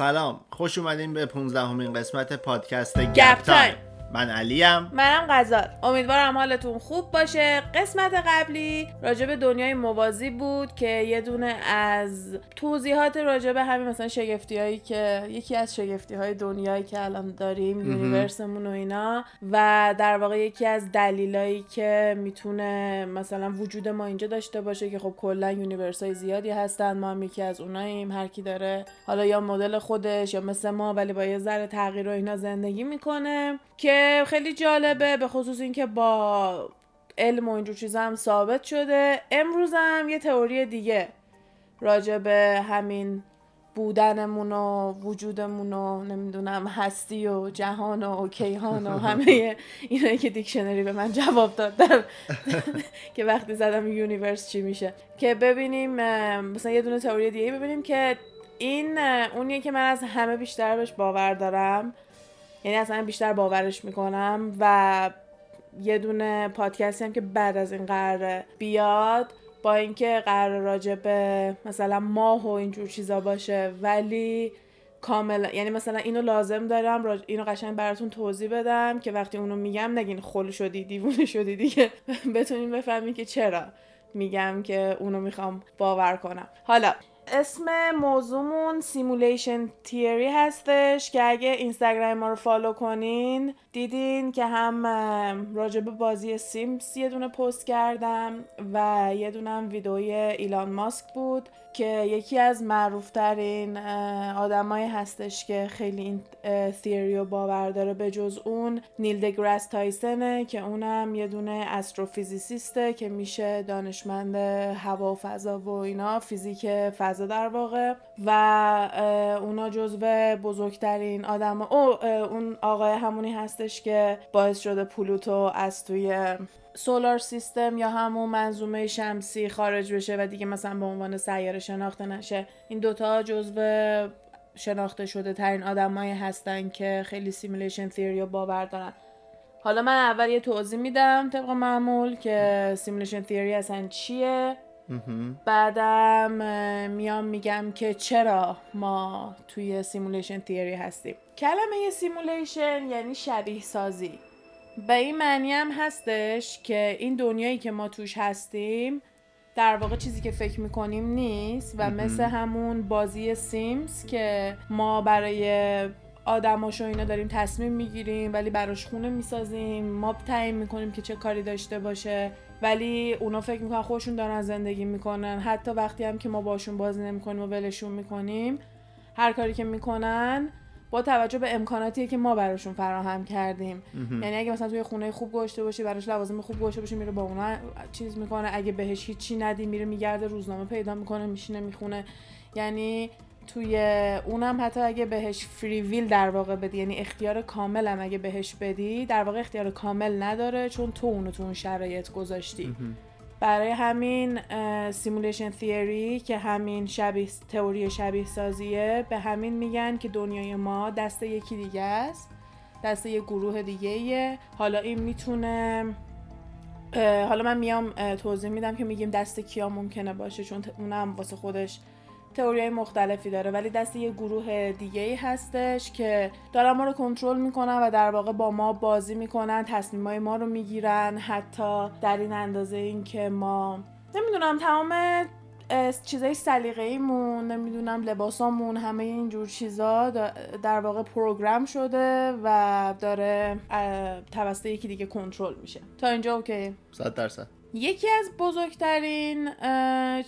سلام خوش اومدین به 15 همین قسمت پادکست گپ تایم. من علیم. منم غزال. امیدوارم حالتون خوب باشه. قسمت قبلی راجع به دنیای موازی بود که یه دونه از توضیحات راجع به همین مثلا شگفتی هایی که یکی از شگفتی های دنیایی که الان داریم universe مون و اینا و در واقع یکی از دلایلی که می‌تونه مثلا وجود ما اینجا داشته باشه که خب کلا universe های زیادی هستن ما هم یکی از اوناییم هر کی داره حالا یا مدل خودش یا مثل ما ولی با یه ذره تغییر و اینا زندگی می‌کنه. که خیلی جالبه به خصوص اینکه با علم و اینجور چیزا هم ثابت شده. امروز هم یه تئوری دیگه راجع به همین بودنمون و وجودمون و نمی‌دونم هستی و جهان و کیهان و همه اینایی که دیکشنری به من جواب دادن. که وقتی زدم universe چی میشه. که ببینیم مثلا یه دونه تئوری دیگه ببینیم که این اونیه که من از همه بیشتر بهش باور دارم. یعنی اصلا بیشتر باورش می‌کنم و یه دونه پادکستی هم که بعد از این قراره بیاد با اینکه قرار راجع به مثلا ماه و اینجور چیزا باشه ولی کاملا یعنی مثلا اینو لازم دارم راج... اینو قشنگ براتون توضیح بدم که وقتی اونو میگم نگین خل شدی دیوونه شدی دیگه بتونین بفهمین که چرا میگم که اونو می‌خوام باور کنم. حالا اسم موضوعمون simulation theory هستش که اگه اینستاگرام ما رو follow کنین دیدین که هم به بازی سیمز یه دونه پست کردم و یه دونه ویدئوی ایلان ماسک بود. که یکی از معروفترین آدمایی هستش که خیلی این اه، تیوری رو باور داره به جز اون نیل دگراس تایسنه که اونم یه دونه استروفیزیسیسته که میشه دانشمند هوا و فضا و اینا فیزیک فضا در واقع. و اونا جزو بزرگترین آدم او اون آقای همونی هستش که باعث شده پلوتو از توی solar system یا همون منظومه شمسی خارج بشه و دیگه مثلا به عنوان سیاره شناخته نشه. این دوتا جزو شناخته شده ترین آدمایی هستن که خیلی simulation theory رو باور دارن. حالا من اول یه توضیح میدم طبق معمول که simulation theory اصلا چیه. بعدم میام میگم که چرا ما توی simulation theory هستیم. کلمه simulation یعنی شبیه سازی. به این معنی هم هستش که این دنیایی که ما توش هستیم در واقع چیزی که فکر می‌کنیم نیست و مثل همون بازی سیمز که ما برای آدماش و اینا داریم تصمیم می‌گیریم ولی براش خونه می‌سازیم. ما تعیین می‌کنیم که چه کاری داشته باشه. ولی اونا فکر می‌کنن خودشون دارن زندگی می‌کنن. حتی وقتی هم که ما باشون بازی نمی‌کنیم و ولشون می‌کنیم هر کاری که می‌کنن با توجه به امکاناتی که ما براشون فراهم کردیم. یعنی اگه مثلا توی خونه خوب گذاشته باشی براش لوازم خوب گذاشته باشی میره با اونا چیز می‌کنه. اگه بهش هیچی ندی میره میگرده روزنامه پیدا می‌کنه میشینه می‌خونه. یعنی توی اونم حتی اگه بهش free will در واقع بدی یعنی اختیار کامل هم اگه بهش بدی در واقع اختیار کامل نداره چون تو اونو تو اون شرایط گذاشتی برای همین simulation theory که همین شبیه تئوری شبیه سازیه به همین میگن که دنیای ما دست یکی دیگه است دست یه گروه دیگه ایه. حالا این می‌تونه حالا من میام توضیح میدم که میگیم دست کیا ممکنه باشه چون اونم واسه خودش تئوری مختلفی داره ولی دست یه گروه دیگه ای هستش که دارن ما رو کنترل می‌کنن و در واقع با ما بازی می‌کنن تصمیمای ما رو می‌گیرن حتی در این اندازه این که ما نمی‌دونم تمام چیزای سلیقه ایمون نمی‌دونم لباسامون همه اینجور چیزا در واقع program شده و داره توسط یکی دیگه کنترل میشه. تا اینجا اوکی؟ صد درصد. یکی از بزرگترین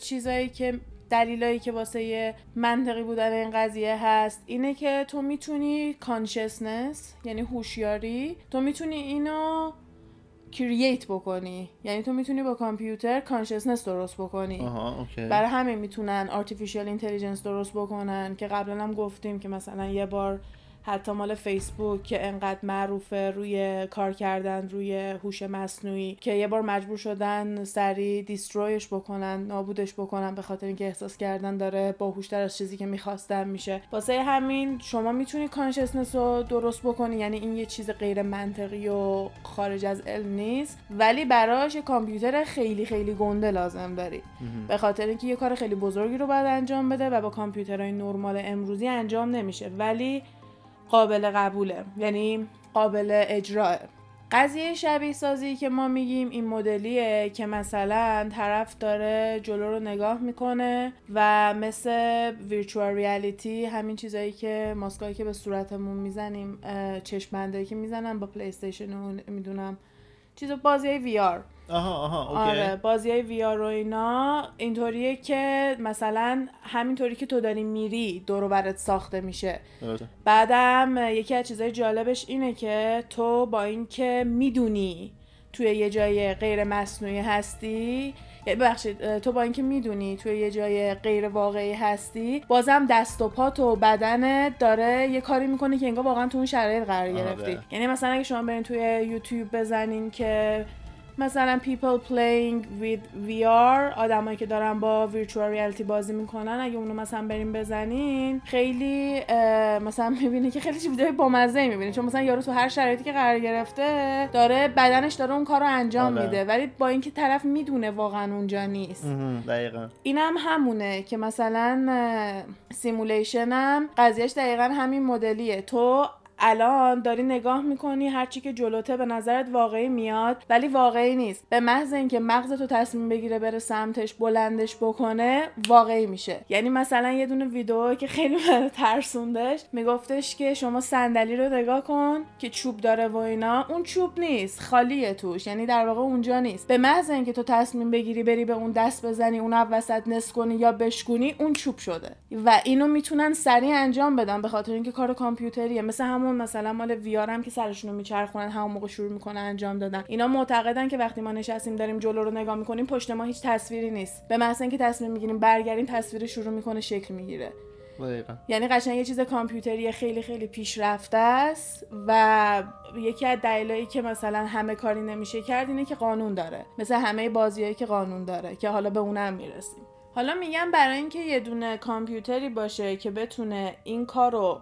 چیزایی که دلیلایی که واسه منطقی بودن این قضیه هست اینه که تو می‌تونی consciousness یعنی هوشیاری تو می‌تونی اینو create بکنی. یعنی تو می‌تونی با کامپیوتر consciousness درست بکنی. اوکی. برای همین می‌تونن artificial intelligence درست بکنن که قبلا هم گفتیم که مثلا یه بار حتی مال فیسبوک که انقدر معروفه روی کار کردن روی هوش مصنوعی که یه بار مجبور شدن سریع دیسترویش بکنن نابودش بکنن به خاطر اینکه احساس کردن داره باهوشتر از چیزی که می‌خواستن میشه. واسه همین شما می‌تونی کانشسنس رو درست بکنی یعنی این یه چیز غیر منطقی و خارج از علم نیست ولی براش یه کامپیوتر خیلی خیلی گنده لازم داری. به خاطر اینکه یه کار خیلی بزرگی رو باید انجام بده و با کامپیوترهای نرمال امروزی انجام نمیشه. ولی قابل قبوله یعنی قابل اجرا قضیه شبیه سازی که ما میگیم این مدلیه که مثلا طرف داره جلو رو نگاه می‌کنه و مثل virtual reality همین چیزایی که ماسکایی که به صورتمون می‌زنیم چشم که می‌زنن با پلی استیشن می‌دونم چیز بازی VR آها آها اوکی. آره بازی های VR و اینا اینطوریه که مثلا همینطوری که تو داری میری دور برات ساخته میشه بعدم یکی از چیزهای جالبش اینه که تو با اینکه می‌دونی توی یه جای غیر مصنوعی هستی ببخشید تو با اینکه می‌دونی توی یه جای غیر واقعی هستی بازم دست و پات و بدنت داره یه کاری می‌کنه که انگار واقعا تو اون شرایط قرار آره. گرفتی یعنی مثلا اگه شما برین توی یوتیوب بزنین که مثلا people playing with VR آدمایی که دارن با virtual reality بازی می‌کنن اگه اونو مثلا بریم بزنین خیلی مثلا می‌بینی که خیلی چیزای بامزه می‌بینی. چون مثلا یارو تو هر شرایطی که قرار گرفته داره بدنش داره اون کارو انجام آره. میده. ولی با اینکه طرف می‌دونه واقعا اونجا نیست. دقیقا. اینم هم همونه که مثلا simulation هم قضیهش دقیقا همین مدلیه. تو الان داری نگاه می‌کنی هرچی که جلوته به نظرت واقعی میاد ولی واقعی نیست. به محض اینکه مغز تو تصمیم بگیره بره سمتش بلندش بکنه واقعی میشه. یعنی مثلا یه دونه ویدیو که خیلی منو ترسوندش میگفتش که شما صندلی رو نگاه کن که چوب داره و اینا. اون چوب نیست خالیه توش. یعنی در واقع اونجا نیست. به محض اینکه تو تصمیم بگیری بری به اون دست بزنی اون وسط نس کنی یا بشکونی اون چوب شده. و اینو می‌تونن سریع انجام بدن به خاطر اینکه کار کامپیوتریه. مثل همون مثلا مال ویار هم که سرشون رو میچرخونن همون موقع شروع می‌کنن انجام دادن. اینا معتقدن که وقتی ما نشستیم داریم جلو رو نگاه می‌کنیم پشت ما هیچ تصویری نیست. به محض اینکه تصمیم می‌گیریم برگردیم تصویر شروع می‌کنه شکل می‌گیره. یعنی قشنگ یه چیز کامپیوتری خیلی خیلی پیشرفته است و یکی از دلایلی که مثلا همه کاری نمیشه کرد اینه که قانون داره. مثل همه بازیایی که قانون داره که حالا به اونم می‌رسیم. حالا میگم برای اینکه یه دونه کامپیوتری باشه که بتونه این کارو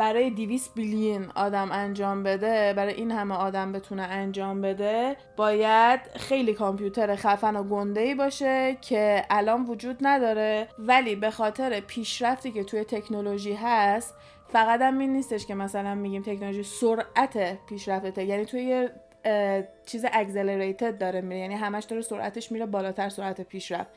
برای 200 بیلیون آدم انجام بده برای این همه آدم بتونه انجام بده باید خیلی کامپیوتر خفن و گنده ای باشه که الان وجود نداره. ولی به خاطر پیشرفتی که توی تکنولوژی هست فقط هم این نیستش که مثلا میگیم تکنولوژی سرعت پیشرفته. یعنی توی یه چیز اکسلریتد داره میره. یعنی همش داره سرعتش میره بالاتر سرعت پیشرفت.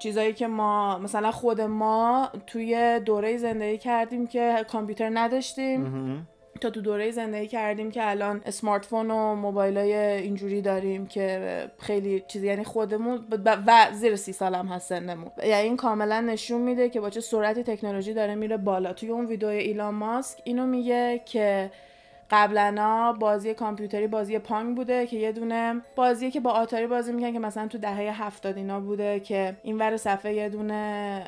چیزایی که ما مثلا خود ما توی دوره زندگی کردیم که کامپیوتر نداشتیم. تا تو دوره زندگی کردیم که الان اسمارت فون و موبایل های اینجوری داریم که خیلی چیزی یعنی خودمون و زیر سی سال هم هست سنمون یعنی این کاملا نشون میده که با چه سرعتی تکنولوژی داره میره بالا. توی اون ویدیو ایلان ماسک اینو میگه که قبلا بازی کامپیوتری بازی پانگ بوده که یه دونه بازی که با آتاری بازی می‌کنن که مثلا تو دهه هفتاد اینا بوده که این ور صفحه یه دونه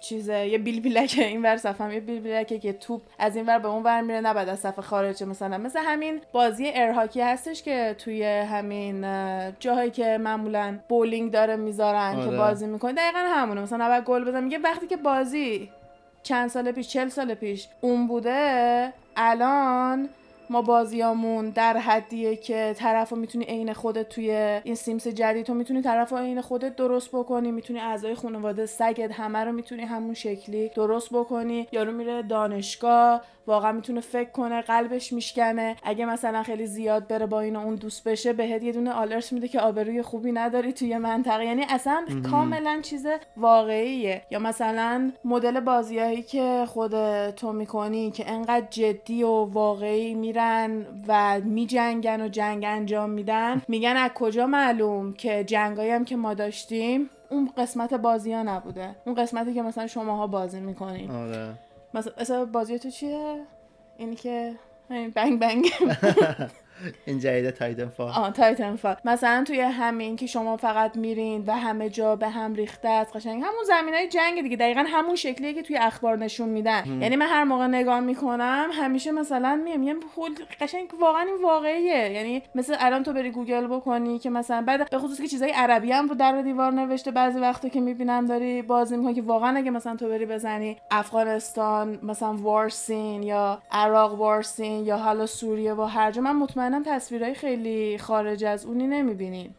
چیزه یه بیل بیلکه این ور صفحه هم یه بیل بیلکه که توپ از این ور به اون ور میره نه بعد از صفحه خارجه مثلا. مثل همین بازی air hockey هستش که توی همین جاهایی که معمولا بولینگ داره می‌ذارن که آره. بازی می‌کنه. دقیقا همونه. مثلا اول گل بزن میگه وقتی که بازی چند سال پیش چل سال پیش اون بوده. الان ما بازیامون در حدیه که طرف رو می‌تونی عین خودت توی این Sims جدید تو می‌تونی طرف رو عین خودت درست بکنی می‌تونی اعضای خانواده سگت همه رو می‌تونی همون شکلی درست بکنی. یارو میره دانشگاه واقعا می‌تونه فکر کنه قلبش میشکنه. اگه مثلا خیلی زیاد بره با این اون دوست بشه بهت یه دونه alert میده که آبروی خوبی نداری توی منطقه. یعنی اصلا کاملا چیز واقعیه. یا مثلا مدل بازیایی که خود تو می‌کنی که انقدر جدی و واقعی میرن و میجنگن و جنگ انجام میدن میگن از کجا معلوم که جنگایی هم که ما داشتیم اون قسمت بازی ها نبوده. اون قسمتی که مثلا شماها بازی می‌کنین مثلا بازی تو چیه؟ اینی که بنگ بنگ. این جدید Titanfall آه Titanfall مثلا توی همین که شما فقط میرین و همه جا به هم ریخته است قشنگ. همون زمین های جنگ دیگه. دقیقا همون شکلیه که توی اخبار نشون میدن. یعنی من هر موقع نگاه می‌کنم همیشه مثلا میام میگم قشنگ واقعا این واقعیه. یعنی مثل الان تو بری گوگل بکنی که مثلا بعد به خصوص که چیزای عربی هم رو در دیوار نوشته بعضی وقتا که می‌بینم داری بازی می‌کنی که واقعا اگه مثلا تو بری بزنی افغانستان مثلا war scene یا عراق war scene یا حالا سوریه و هر جا من مطمئنم تصویرهای خیلی خارج از اونی نمی‌بینیم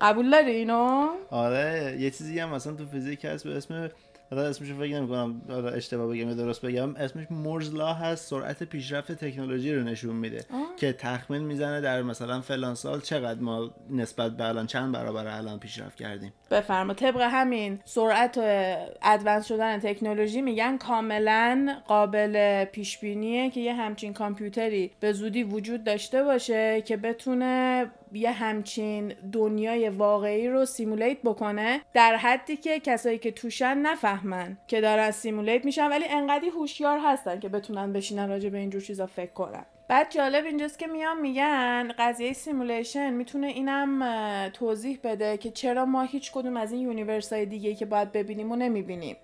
قبول داری اینو؟ آره یه چیزی هم مثلا تو فیزیک هست به اسم حالا اسمش فکر نمی کنم اشتباه بگم یا درست بگم. اسمش مورز لا هست سرعت پیشرفت تکنولوژی رو نشون میده که تخمین می‌زنه در مثلا فلان سال چقدر ما نسبت به الان چند برابر الان پیشرفت کردیم. بفرما. طبق همین سرعت و ادوانس شدن تکنولوژی میگن کاملا قابل پیش بینیه که یه همچین کامپیوتری به زودی وجود داشته باشه که بتونه یه همچین دنیای واقعی رو simulate بکنه در حدی که کسایی که توشن نفهمن که دارن simulate میشن ولی انقدی هوشیار هستن که بتونن بشینن راجع به اینجور چیزا فکر کنن. بعد جالب اینجاست که میان میگن قضیه simulation می‌تونه اینم توضیح بده که چرا ما هیچ کدوم از این universe های دیگه که باید ببینیم و نمی‌بینیم.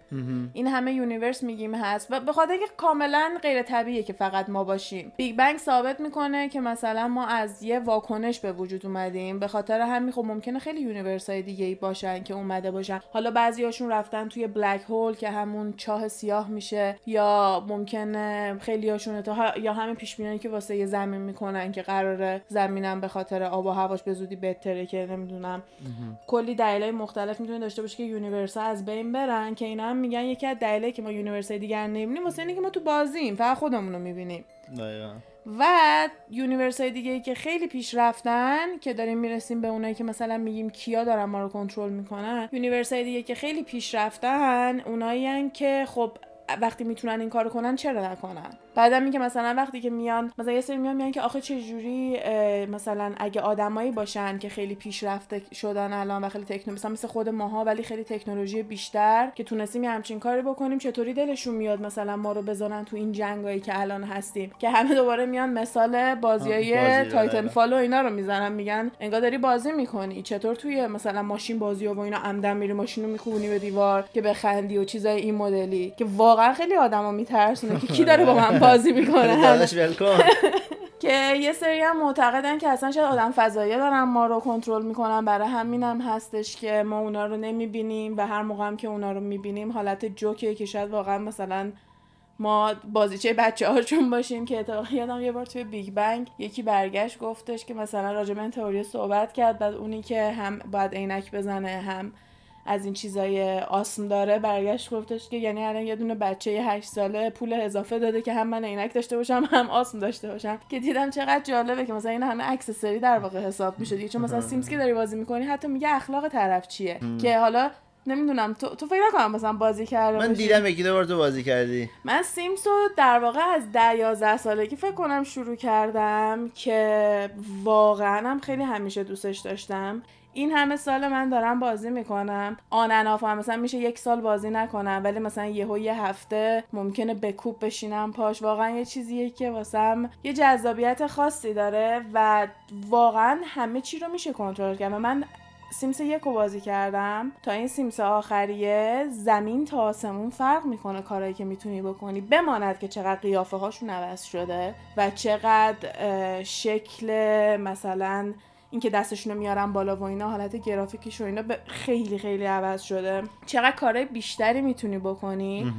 این همه universe میگیم هست. و به خاطر اینکه کاملا غیر طبیعیه که فقط ما باشیم. Big Bang ثابت می‌کنه که مثلا ما از یه واکنش به وجود اومدیم. به خاطر همین خب ممکنه خیلی universe های دیگه ای باشن که اومده باشن. حالا بعضیاشون رفتن توی black hole که همون چاه سیاه میشه یا ممکنه خیلیاشون یا همین پیش که واسه یه زمین می‌کنن که قراره زمینم به خاطر آب و هواش به زودی بهتره که نمی‌دونم. کلی دلایل مختلف می‌تونه داشته باشه که یونیورس از بین برن که اینا هم میگن یکی از دلایلی که ما یونیورس دیگر نمی‌بینیم واسه اینه که ما تو بازیم فقط خودمون رو می‌بینیم. و یونیورس های دیگه ای که خیلی پیش رفتن که داریم می‌رسیم به اونایی که مثلا میگیم کیا دارن ما رو کنترل می‌کنن یونیورس های دیگه که خیلی پیش رفتن اونایی که خب وقتی می‌تونن این کارو کنن چرا نکنن؟ بعدم میگه مثلا وقتی که میان مثلا یه سری میان میان که آخه چه جوری مثلا اگه آدمایی باشن که خیلی پیشرفته شدن الان و خیلی تکنولوژی مثلا مثل خود ماها ولی خیلی تکنولوژی بیشتر که تونستیم یه همچین کاری بکنیم چطوری دلشون میاد مثلا ما رو بزنن تو این جنگایی که الان هستیم؟ که همه دوباره میان مثال بازیای بازی Titanfall و اینا رو می‌زنن میگن انگار داری بازی می‌کنی. چطور توی مثلا ماشین بازی و اینا عمدا میری ماشین رو میکوبونی به دیوار که بخندی و چیزای این مدلی که واقعا خیلی آدما میترسونه که کی داره با من بازی می‌کنه. که یه سری هم معتقدن که اصلا شاید آدم فضایی دارن ما رو کنترل می‌کنن. برای همین هم هستش که ما اونا رو نمی‌بینیم و هر موقع هم که اونا رو می‌بینیم حالت جوکیه که شاید واقعا مثلا ما بازیچه بچه هاشون باشیم که اتفاقا یادم یه بار توی بیگ بنگ یکی برگشت گفتش که مثلا راجع به تئوری صحبت کرد بعد اونی که هم باید عینک بزنه هم از این چیزای آسم داره برگشت گفتش که یعنی الان یه دونه بچه 8 ساله پول اضافه داده که هم من عینک داشته باشم هم آسم داشته باشم. که دیدم چقدر جالبه که مثلا این همه اکسسوری در واقع حساب میشه دیگه چون مثلا سیمز که داری بازی می‌کنی حتی میگه اخلاق طرف چیه؟ که حالا نمی‌دونم تو, تو فکر نکنم مثلا بازی کرده من دیدم یکی دو بار تو بازی کردی. من سیمز رو در واقع از ده یازده سالگی فکر کنم شروع کردم که واقعا هم خیلی همیشه دوستش داشتم. این همه سال من دارم بازی می‌کنم. آن هم مثلا میشه یک سال بازی نکنم ولی مثلا یهو یه هفته ممکنه بکوب بشینم پاش. واقعا یه چیزیه که واسم یه جذابیت خاصی داره و واقعا همه چی رو میشه کنترل کرد. من سیمس یک رو بازی کردم. تا این سیمس آخریه زمین تا آسمون فرق می‌کنه کارایی که می‌تونی بکنی. بماند که چقدر قیافه هاشون عوض شده و چقدر شکل مثلا اینکه دستشون رو میارن بالا و اینا حالت گرافیکیش و اینا خیلی خیلی عوض شده. چقدر کارهای بیشتری می‌تونی بکنی؟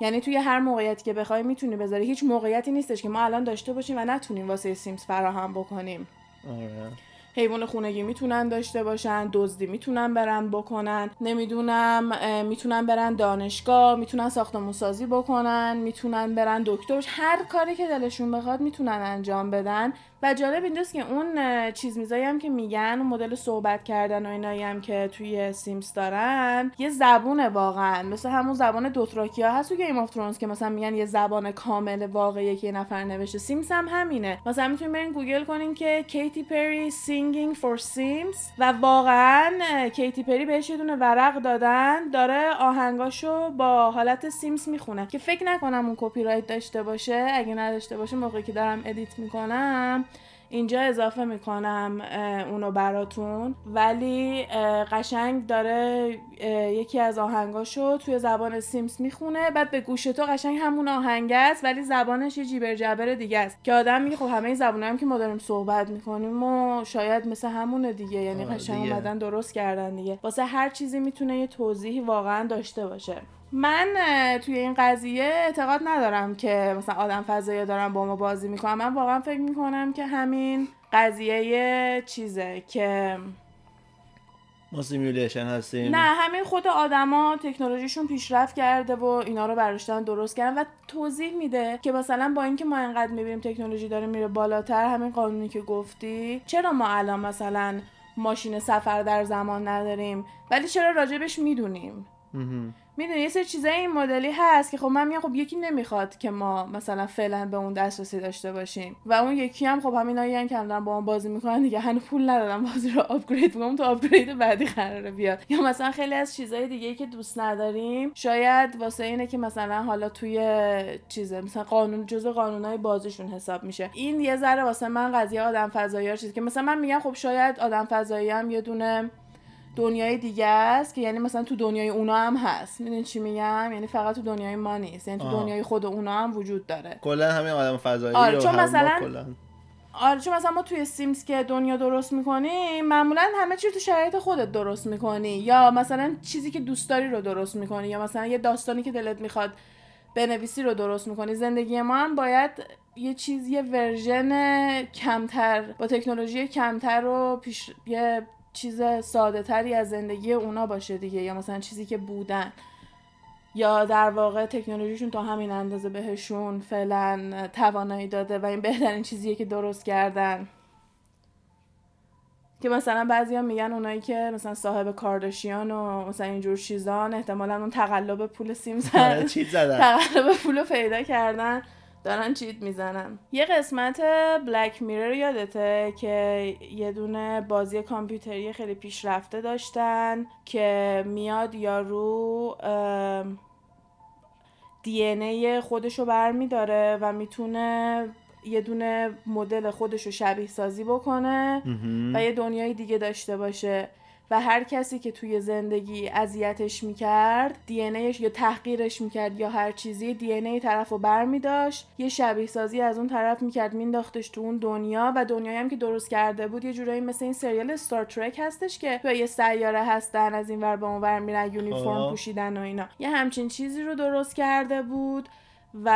یعنی توی هر موقعیتی که بخوای می‌تونی بذاری. هیچ موقعیتی نیستش که ما الان داشته باشیم و نتونیم واسه سیمز فراهم بکنیم. آره. حیوان خونگی می‌تونن داشته باشن دزدی می‌تونن برن بکنن نمی‌دونم می‌تونن برن دانشگاه می‌تونن ساختمون سازی بکنن می‌تونن برن دکتر هر کاری که دلشون بخواد می‌تونن انجام بدن. و جالب اینجاست که اون چیز میزایی هم که میگن اون مدل صحبت کردن و اینایی هم که توی سیمز دارن یه زبونه واقعا. مثل همون زبان دوتراکیا هست تو Game of Thrones که مثلا میگن یه زبان کامل واقعی که یه نفر نوشته. Sims هم همینه. مثلا می‌تونین برین گوگل کنین که Katy Perry singing for Sims و واقعا Katy Perry بهش یه دونه ورق دادن. داره آهنگاشو با حالت Sims می‌خونه. که فکر نکنم اون کپی رایت داشته باشه. اگه نداشته باشه موقعی که دارم edit می‌کنم. اینجا اضافه می‌کنم اونو براتون. ولی قشنگ داره یکی از آهنگاشو توی زبان سیمز می‌خونه. بعد به گوش تو قشنگ همون آهنگ است ولی زبانش یه جیبر جبر دیگه است. که آدم میگه خب همه این هم که ما داریم صحبت می‌کنیم و شاید مثل همونه دیگه. یعنی قشنگ اومدن درست کردن دیگه. واسه هر چیزی می‌تونه یه توضیحی واقعا داشته باشه. من توی این قضیه اعتقاد ندارم که مثلا آدم فضایی دارم با ما بازی می‌کنم من واقعا فکر می‌کنم که همین قضیه چیزه که ما simulation هستیم. نه همین خود آدما تکنولوژیشون پیشرفت کرده و اینا رو برداشتن درست کردن و توضیح میده که مثلا با اینکه ما انقدر می‌بینیم تکنولوژی داره میره بالاتر همین قانونی که گفتی چرا ما الان مثلا ماشین سفر در زمان نداریم؟ ولی چرا راجبش می‌دونیم؟ می‌دونی یه سری چیزای این مدلی هست که خب من میگم خب یکی نمی‌خواد که ما مثلا فعلا به اون دسترسی داشته باشیم و اون یکی هم خب همینایی که دارن با ما بازی می‌کنن دیگه هنوز پول ندادم بازی رو upgrade کنم تو upgrade بعدی قراره بیاد. یا مثلا خیلی از چیزای دیگه که دوست نداریم شاید واسه اینه که مثلا حالا توی چیزه مثلا قانون جزء قانونای بازیشون حساب میشه. این یه ذره واسه من قضیه آدم فضایی چیزی که مثلا من میگم خب شاید آدم فضایی هم یه دونه دنیای دیگه است که یعنی مثلا تو دنیای اونا هم هست. می‌دونی چی میگم؟ یعنی فقط تو دنیای ما نیست. یعنی تو دنیای خود اونا هم وجود داره. کلا همین آدم فضایی آره چون مثلا آره چون مثلا ما توی سیمز که دنیا درست می‌کنیم معمولا همه چی تو شرایط خودت درست می‌کنی. یا مثلا چیزی که دوست داری رو درست می‌کنی. یا مثلا یه داستانی که دلت می‌خواد بنویسی رو درست می‌کنی. زندگی ما هم باید یه چیز یه ورژن کمتر با تکنولوژی کمتر رو پیش یه چیز ساده تری از زندگی اونا باشه دیگه. یا مثلا چیزی که بودن. یا در واقع تکنولوژیشون تا همین اندازه بهشون فعلا توانایی داده و این بهترین چیزیه که درست کردن. که مثلا بعضیا میگن اونایی که مثلا صاحب کارداشیان و مثلا اینجور چیزان احتمالا اون تقلب پول سیم زدن. تقلب پول پیدا کردن. دارن چیت می‌زنن. یه قسمت بلک میرر یادته که یه دونه بازی کامپیوتری خیلی پیشرفته داشتن که میاد یارو دی ای خودشو برمیداره و می‌تونه یه دونه مدل خودشو شبیه سازی بکنه و یه دنیای دیگه داشته باشه. و هر کسی که توی زندگی اذیتش می‌کرد دی یا تحقیرش می‌کرد یا هر چیزی دی ای طرف رو یه شبیه سازی از اون طرف می‌کرد مینداختش تو اون دنیا و دنیایی هم که درست کرده بود یه جورایی مثل این سریال استار ترک هستش که تو یه سیاره هستن از این ور به اون ور میرن یونیفرم پوشیدن و اینا. یه همچین چیزی رو درست کرده بود. و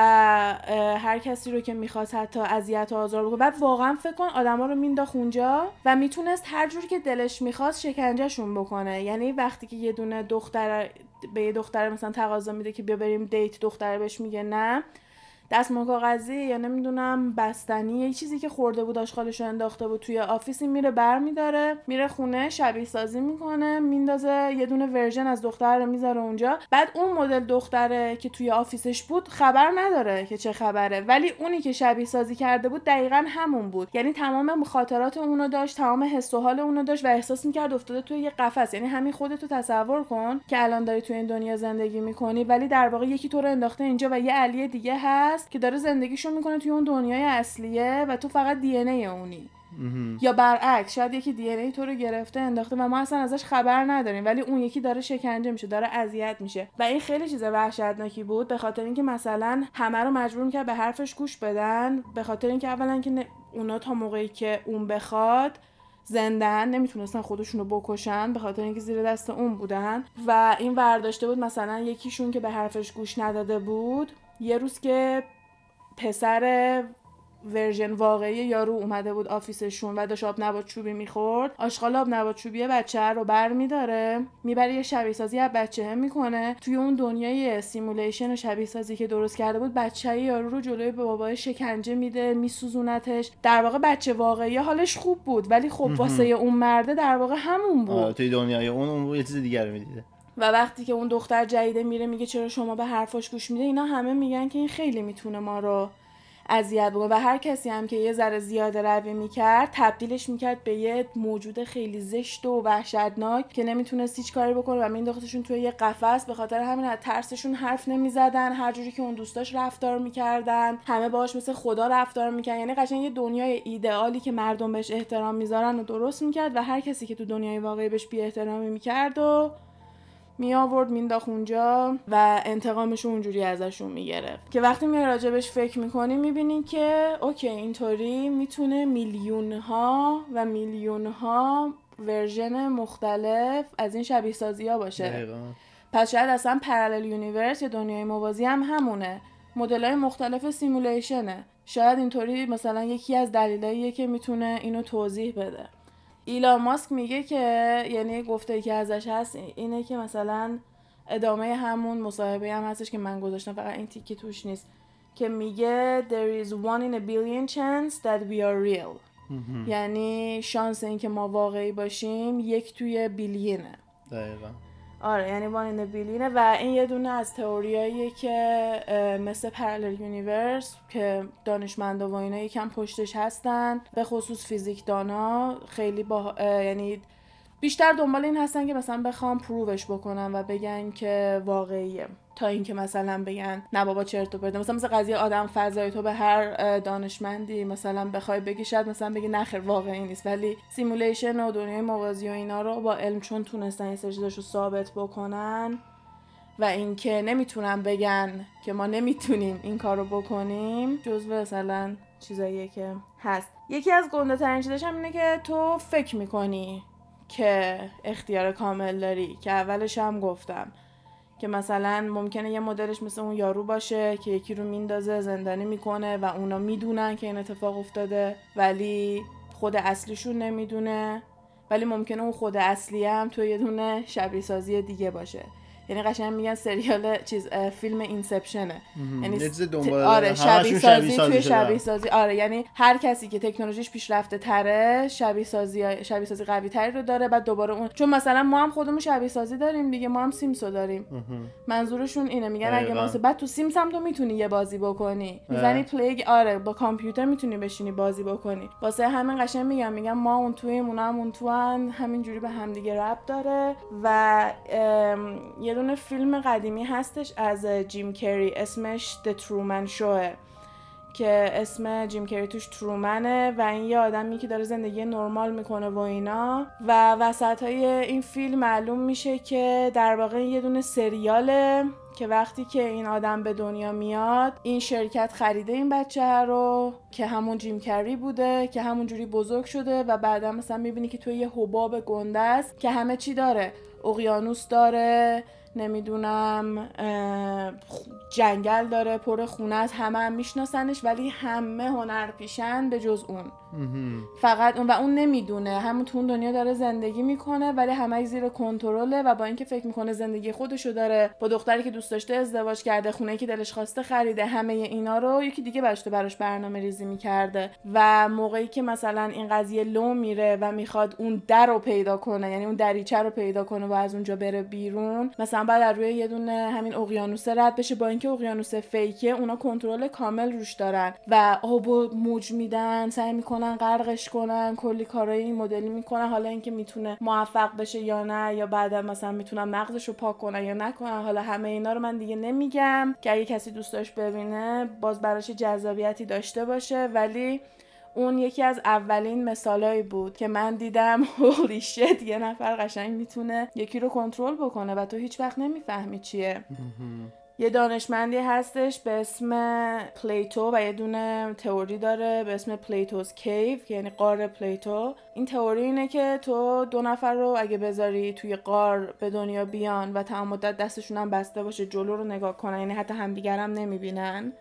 هر کسی رو که می‌خواست حتی اذیت و آزار بکنه. بعد واقعا فکر کن آدما رو مینداخت اونجا و می‌تونست هر جوری که دلش می‌خواست شکنجهشون بکنه. یعنی وقتی که یه دونه دختر به یه دختر مثلا تقاضا میده که بیا بریم date دختر بهش میگه نه دستمال کاغذی یا نمی‌دونم بستنی یه چیزی که خورده بود آشغالش انداخته بود توی آفیس میره بر میداره میره خونه شبیه سازی می‌کنه میندازه یه دونه version از دختر رو می‌ذاره اونجا. بعد اون مدل دختره که توی office ش بود خبر نداره که چه خبره. ولی اونی که شبیه سازی کرده بود دقیقا همون بود. یعنی تمام خاطرات اونو داشت تمام حس و حال اونو داشت و احساس می‌کرد افتاده توی یه قفس. یعنی همین خودتو تصور کن که الان داری توی این دنیا زندگی می‌کنی ولی در واقع یکی تو رو انداخته اینجا و یه اصلی دیگه هست. که داره زندگیشو می‌کنه توی اون دنیای اصلیه و تو فقط دی ای اونی. یا برعکس شاید یکی دی ای تو رو گرفته انداخته و ما اصلا ازش خبر نداریم ولی اون یکی داره شکنجه میشه داره اذیت میشه. و این خیلی چیز وحشتناکی بود به خاطر اینکه مثلا همه رو مجبور می‌کرد به حرفش گوش بدن به خاطر اینکه اولا که اونا تا موقعی که اون بخواد زندن نمی‌تونستن خودشونو بکشن به خاطر اینکه زیر دست اون بودن. و این ورداشته بود مثلا یکیشون که به حرفش گوش نداده بود یه روز که پسر version واقعی یارو اومده بود office شون و داشت آب نبات چوبی می‌خورد آشغال آب نبات چوبی بچه رو بر میداره می‌بره یه شبیه سازی از بچه هم می‌کنه. توی اون دنیای simulation و شبیه سازی که درست کرده بود بچه یارو رو جلوی بابای شکنجه میده میسوزونتش. در واقع بچه واقعی حالش خوب بود ولی خب واسه اون مرده در واقع همون بود. توی دنیای اون اون یه چیز دیگر می‌دیده. و وقتی که اون دختر جدیده میره میگه چرا شما به حرفاش گوش میده اینا همه میگن که این خیلی می‌تونه ما رو اذیت بکنه. و هر کسی هم که یه ذره زیاده روی می‌کرد تبدیلش می‌کرد به یه موجود خیلی زشت و وحشتناک که نمی‌تونست هیچ کاری بکنه و مینداختشون توی یه قفس. به خاطر همین از ترسشون حرف نمی‌زدن. هر جوری که اون دوستاش رفتار می‌کردن همه باهاش مثل خدا رفتار می‌کردن. یعنی قشنگ یه دنیای ایدئالی که مردم بهش احترام می‌ذارن و درست می‌کرد و هر کسی که تو دنیای واقعی بهش بی احترامی می‌کرد و می آورد مینداخت اونجا و انتقامش اونجوری ازشون می‌گرفت. که وقتی میای راجبش فکر می‌کنی می‌بینی که okay اینطوری می‌تونه میلیون ها و میلیون ها version مختلف از این شبیه سازی ها باشه. دقیقا. پس شاید اصلا parallel universe یا دنیای موازی هم همونه. مدل های مختلف simulation ه شاید اینطوری مثلا یکی از دلایلیه که می‌تونه اینو توضیح بده. ایلان ماسک میگه که یعنی گفته که ازش هست اینه که مثلا ادامه همون مصاحبه هم هستش که من گذاشتم فقط این تیکه توش نیست که میگه there is one in a billion chance that we are real. یعنی شانس اینکه ما واقعی باشیم یک توی بیلیونه. دقیقا. آره یعنی one billion ه و این یه دونه از تئوریاییه که مثل parallel universe که دانشمندا و اینا یکم پشتش هستن. به خصوص فیزیکدانا خیلی با یعنی بیشتر دنبال این هستن که مثلا بخوام prove ش بکنن و بگن که واقعیه. تا اینکه مثلا بگن نه بابا چرت و پرت مثلا مثل قضیه آدم فضایی. تو به هر دانشمندی مثلا بخوای بگی شاید مثلا بگی نه خیر واقعی نیست. ولی simulation و دنیای موازی و اینا رو با علم چون تونستن این چیزاشو ثابت بکنن و اینکه نمی‌تونن بگن که ما نمی‌تونیم این کارو بکنیم جزو مثلا چیزاییه که هست. یکی از گنده ترین چیزاش هم اینه که تو فکر می‌کنی که اختیار کامل داری که اولش هم گفتم که مثلا ممکنه یه مدلش مثل اون یارو باشه که یکی رو میندازه زندانی می‌کنه و اونا می‌دونن که این اتفاق افتاده ولی خود اصلیشون نمی‌دونه. ولی ممکنه اون خود اصلی هم تو یه دونه شبیه سازی دیگه باشه. یعنی قشنگ میگن سریال چیز فیلم Inception ه. یعنی آره شبیه سازی توی. شبیه سازی. آره یعنی هر کسی که تکنولوژیش پیشرفته تره شبیه سازی شبیه سازی قوی تری رو داره. بعد دوباره اون چون مثلا ما هم خودمون شبیه سازی داریم دیگه ما هم Sims و داریم. مهم. منظورشون اینه. میگن اگه. مثلا بعد تو Sims هم تو می‌تونی یه بازی بکنی. می‌زنی play آره با کامپیوتر می‌تونی بشینی بازی بکنی. واسه همین قشنگ میگم میگم ما اون تویم اونا هم اون تو همینجوری به همدیگه رب داره. و یه دونه فیلم قدیمی هستش از جیم کری اسمش The Truman Showه که اسم جیم کری توش ترومنه و این یه آدمی که داره زندگی نرمال می‌کنه و اینا. و وسط های این فیلم معلوم میشه که در واقع یه دونه سریاله که وقتی که این آدم به دنیا میاد این شرکت خریده این بچه رو که همون جیم کری بوده که همون جوری بزرگ شده و بعدا مثلا می‌بینی که توی یه حباب گنده است که همه چی داره. اقیانوس داره نمی‌دونم جنگل داره پر خونه است همه هم میشناسنش ولی همه هنرپیشن به جز اون. فقط اون و اون نمی‌دونه. همون تو اون دنیا داره زندگی می‌کنه ولی همه زیر کنترله و با اینکه فکر می‌کنه زندگی خودشو داره با دختری که دوست داشته ازدواج کرده خونه که دلش خواسته خریده همه اینا رو یکی دیگه بشته براش برنامه ریزی می‌کرده. و موقعی که مثلا این قضیه لو میره و می‌خواد اون در رو پیدا کنه یعنی اون دریچه رو پیدا کنه و از اونجا بره بیرون مثلا بعد از روی یه دونه همین اقیانوس رد بشه. با اینکه اقیانوس فیکه اونا کنترل کامل روش دارن و آب و موج میدن سعی می‌کنن غرقش کنن کلی کارای این مدلی می‌کنن. حالا اینکه می‌تونه موفق بشه یا نه یا بعدا مثلا می‌تونن مغزش رو پاک کنن یا نکنن حالا همه اینا رو من دیگه نمیگم. که اگه کسی دوست داشت ببینه باز براش جذابیتی داشته باشه. ولی اون یکی از اولین مثالایی بود که من دیدم هولی شت یه نفر قشنگ می‌تونه یکی رو کنترل بکنه و تو هیچ وقت نمی‌فهمی چیه. یه دانشمندی هستش به اسم Plato و یه دونه تئوری داره به اسم Plato's Cave که یعنی غار پلیتو این تئوری اینه که تو دو نفر رو اگه بذاری توی غار به دنیا بیان و تمام مدت دستشون هم بسته باشه جلو رو نگاه کنن یعنی حتی همدیگر هم نمی‌بینن.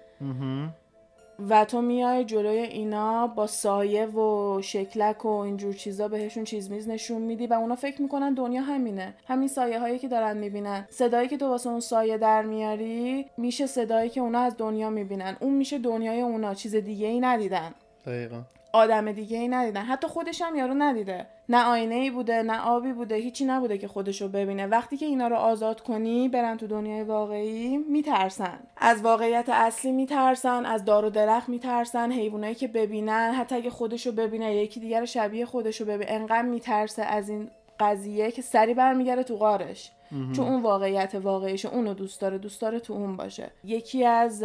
و تو میای جلوی اینا با سایه و شکلک و اینجور چیزا بهشون چیز میز نشون میدی و اونا فکر می‌کنن دنیا همینه. همین سایه هایی که دارن می‌بینن. صدایی که تو واسه اون سایه در میاری میشه صدایی که اونا از دنیا می‌بینن. اون میشه دنیای اونا. چیز دیگه ای ندیدن. دقیقا. آدم دیگه ای ندیدن. حتی خودش هم یارو ندیده. نه آینه ای بوده نه آبی بوده هیچی نبوده که خودش رو ببینه. وقتی که اینا رو آزاد کنی برن تو دنیای واقعی میترسن. از واقعیت اصلی میترسن از دار و درخت میترسن حیوانایی که ببینن حتی اگه خودش رو ببینه یکی دیگر شبیه خودش رو ببینه. انقدر میترسه از این قضیه که سری برمیگره تو غارش. چون اون واقعیت واقعیش اونو دوست داره دوست داره تو اون باشه. یکی از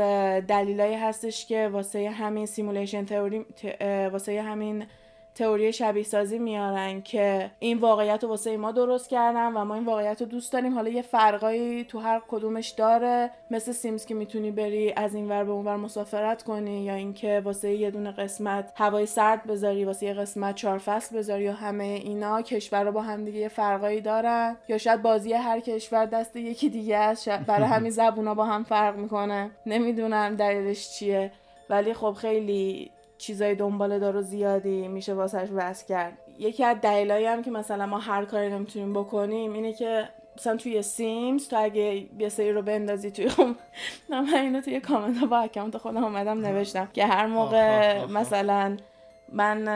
دلیلایی هستش که واسه همین simulation theory واسه همین تئوری شبیه سازی میارن که این واقعیت رو واسه ما درست کردن و ما این واقعیت رو دوست داریم. حالا یه فرقایی تو هر کدومش داره. مثل Sims که می‌تونی بری از این ور به اون ور مسافرت کنی یا اینکه واسه یه دونه قسمت هوای سرد بذاری واسه یه قسمت چهار فصل بذاری یا همه اینا. کشور رو با هم دیگه یه فرقایی دارن. یا شاید بازی هر کشور دست یکی دیگه است. برای همین زبونا با هم فرق می‌کنه. نمی‌دونم دلیلش چیه. ولی خب خیلی چیزای دنباله دار و زیادی میشه واسش وصل کرد. یکی از دلایلی هم که مثلا ما هر کاری نمی‌تونیم بکنیم اینه که مثلا توی سیمز تو اگه یه سری رو بندازی توی خب من اینو توی کامنت با اکانت خودم اومدم نوشتم که هر موقع مثلا من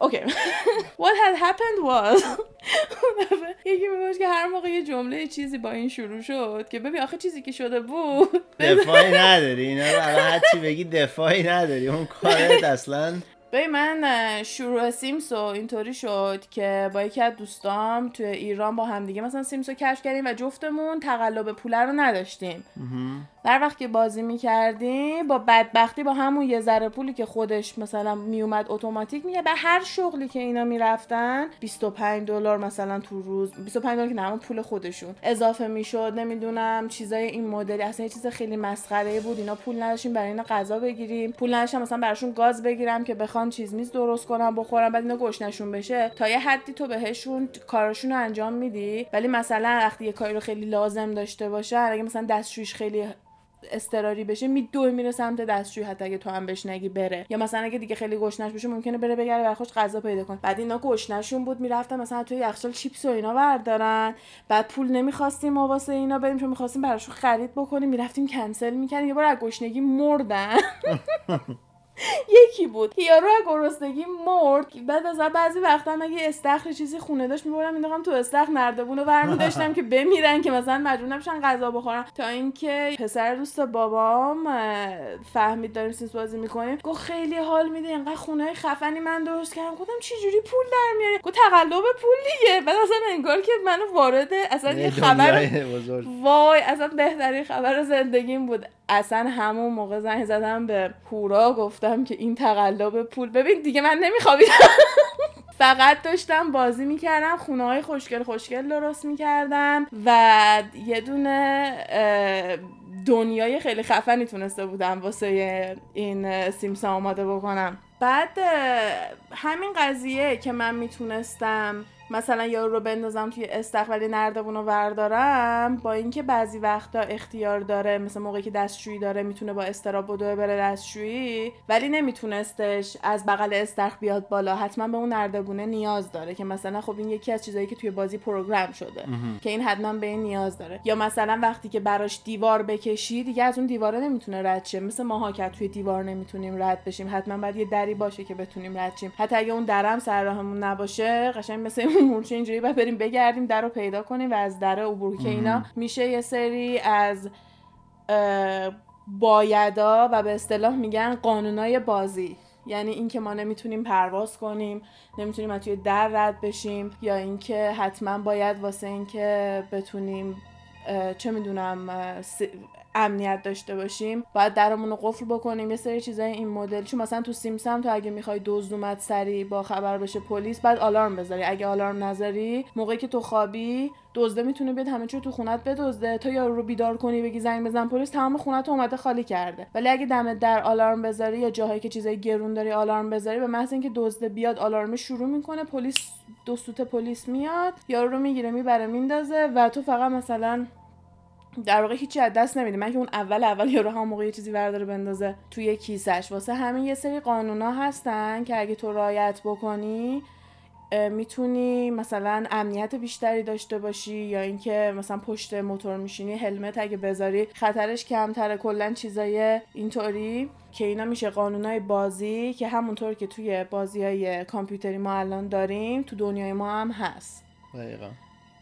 اوکی what had happened was یکی میگوش که هر موقع یه جمله چیزی با این شروع شد که ببین آخه چیزی که شده بود. دفاعی نداری اینا هر چی بگی دفاعی نداری اون کارت اصلا. ببین من شروع سیمسو اینطوری شد که با یکی از دوستام توی ایران با همدیگه مثلا سیمسو کشف کردیم و جفتمون تقلب پوله رو نداشتیم. در وقت که بازی می‌کردیم با بدبختی با همون یه ذره پولی که خودش مثلا میومد اتوماتیک میگه. به هر شغلی که اینا می‌رفتن 25 دلار مثلا تو روز. 25 دلار که نه پول خودشون. اضافه می‌شد نمی‌دونم چیزای این مدلی. اصلا یه چیز خیلی مسخره بود. اینا پول نداشتیم برای اینا غذا بگیریم. پول نداشتم مثلا براشون گاز بگیرم که بخوام چیز میز درست کنم بخورم بعد اینا گشنشون بشه. تا یه حدی تو بهشون کارشون رو انجام میدی. ولی مثلا وقتی یه کاری رو خیلی لازم داشته باشه اگه مثلا دستشویش خیلی استراری بشه می دو میره سمت دستشوی حتی اگه تو هم بهش نگی بره. یا مثلا اگه دیگه خیلی گشنش بشه ممکنه بره بگره برای خوش غذا پیدا کن بعد اینا گشنشون بود می‌رفتن مثلا توی یخچال چیپس و اینا بردارن. بعد پول نمی‌خواستیم ما واسه اینا بریم چون می‌خواستیم براشون خرید بکنیم. می‌رفتیم کنسل می‌کردیم. یه بار از گشنگی مردن. یکی بود. یارو از گرسنگی مرد. بعد از بعضی وقتا هم اگه استخر چیزی خونه داشت می‌برم مینداختم تو استخر نردبون رو برمی داشتم که بمیرن که مثلا مجبور نمیشن غذا بخورن. تا اینکه پسر دوست بابام فهمید داریم سیس بازی می‌کنیم. گفت خیلی حال میده اینقدر خونه خفنی من درست کردم. گفتم چه جوری پول در میاری؟ گفت تقلب پول دیگه. بعد اصلا انگار که منو وارد اصلا یه خبر وای اصلا بهترین خبر زندگیم بود. اصلا همون موقع زنگ زدم به پورا گفتم که این تقلب پول. ببین دیگه من نمیخوابیدم. فقط داشتم بازی می‌کردم خونه های خوشگل خوشگل درست می‌کردم و یه دونه دنیای خیلی خفنی تونسته بودم واسه این سیمسا آماده بکنم. بعد همین قضیه که من می‌تونستم مثلا یارو رو بندازم توی استقبالی نردبون رو وردارم با اینکه بعضی وقتا اختیار داره مثل موقعی که دستشویی داره می‌تونه با استراب بدوه بره دستشویی ولی نمیتونستش از بغل استخ بیاد بالا. حتما به اون نردبونه نیاز داره که مثلا خب این یکی از چیزایی که توی بازی پروگرام شده که این حتما به این نیاز داره. یا مثلا وقتی که براش دیوار بکشی دیگه از اون دیواره نمی‌تونه رد شه. مثل ماها که توی دیوار نمی‌تونیم رد بشیم. حتما باید یه دری باشه که بتونیم رد شیم. حتی اگه اون درم سر راهمون نباشه قشنگ مثل مورچه اینجوری باید بریم بگردیم در رو پیدا کنیم و از در عبور که اینا میشه یه سری از بایدا و به اصطلاح میگن قانونای بازی. یعنی اینکه ما نمی‌تونیم پرواز کنیم نمی‌تونیم از توی در رد بشیم یا اینکه حتما باید واسه اینکه بتونیم چه می‌دونم امنیت داشته باشیم باید درمون رو قفل بکنیم یه سری چیزای این مدل. چون مثلا تو سیمسم تو اگه می‌خوای دزد اومد سری با خبر بشه پلیس بعد آلارم بذاری. اگه آلارم نذاری موقعی که تو خوابی دزده می‌تونه بیاد همه چی تو خونت بدزده. تا یارو رو بیدار کنی بگی زنگ بزن پلیس تمام خونت اومده خالی کرده. ولی اگه دمت در آلارم بذاری یا جاهایی که چیزای گرون داری آلارم بذاری به محض اینکه دزده بیاد آلارم شروع می‌کنه پلیس دو سوت پلیس میاد یارو رو می‌گیره می‌بره میندازه و تو فقط مثلا در واقع هیچی از دست نمیده. من که اون اول اول یارو هم موقع یه چیزی برداره بندازه توی کیسش واسه همین یه سری قانونا هستن که اگه تو رایت بکنی می‌تونی مثلا امنیت بیشتری داشته باشی یا اینکه مثلا پشت موتور میشینی هلمت اگه بذاری خطرش کمتره. کلا چیزای اینطوری که اینا میشه قانونای بازی که همونطور که توی بازی های کامپیوتری ما الان داریم تو دنیای ما هم هست. دقیقا.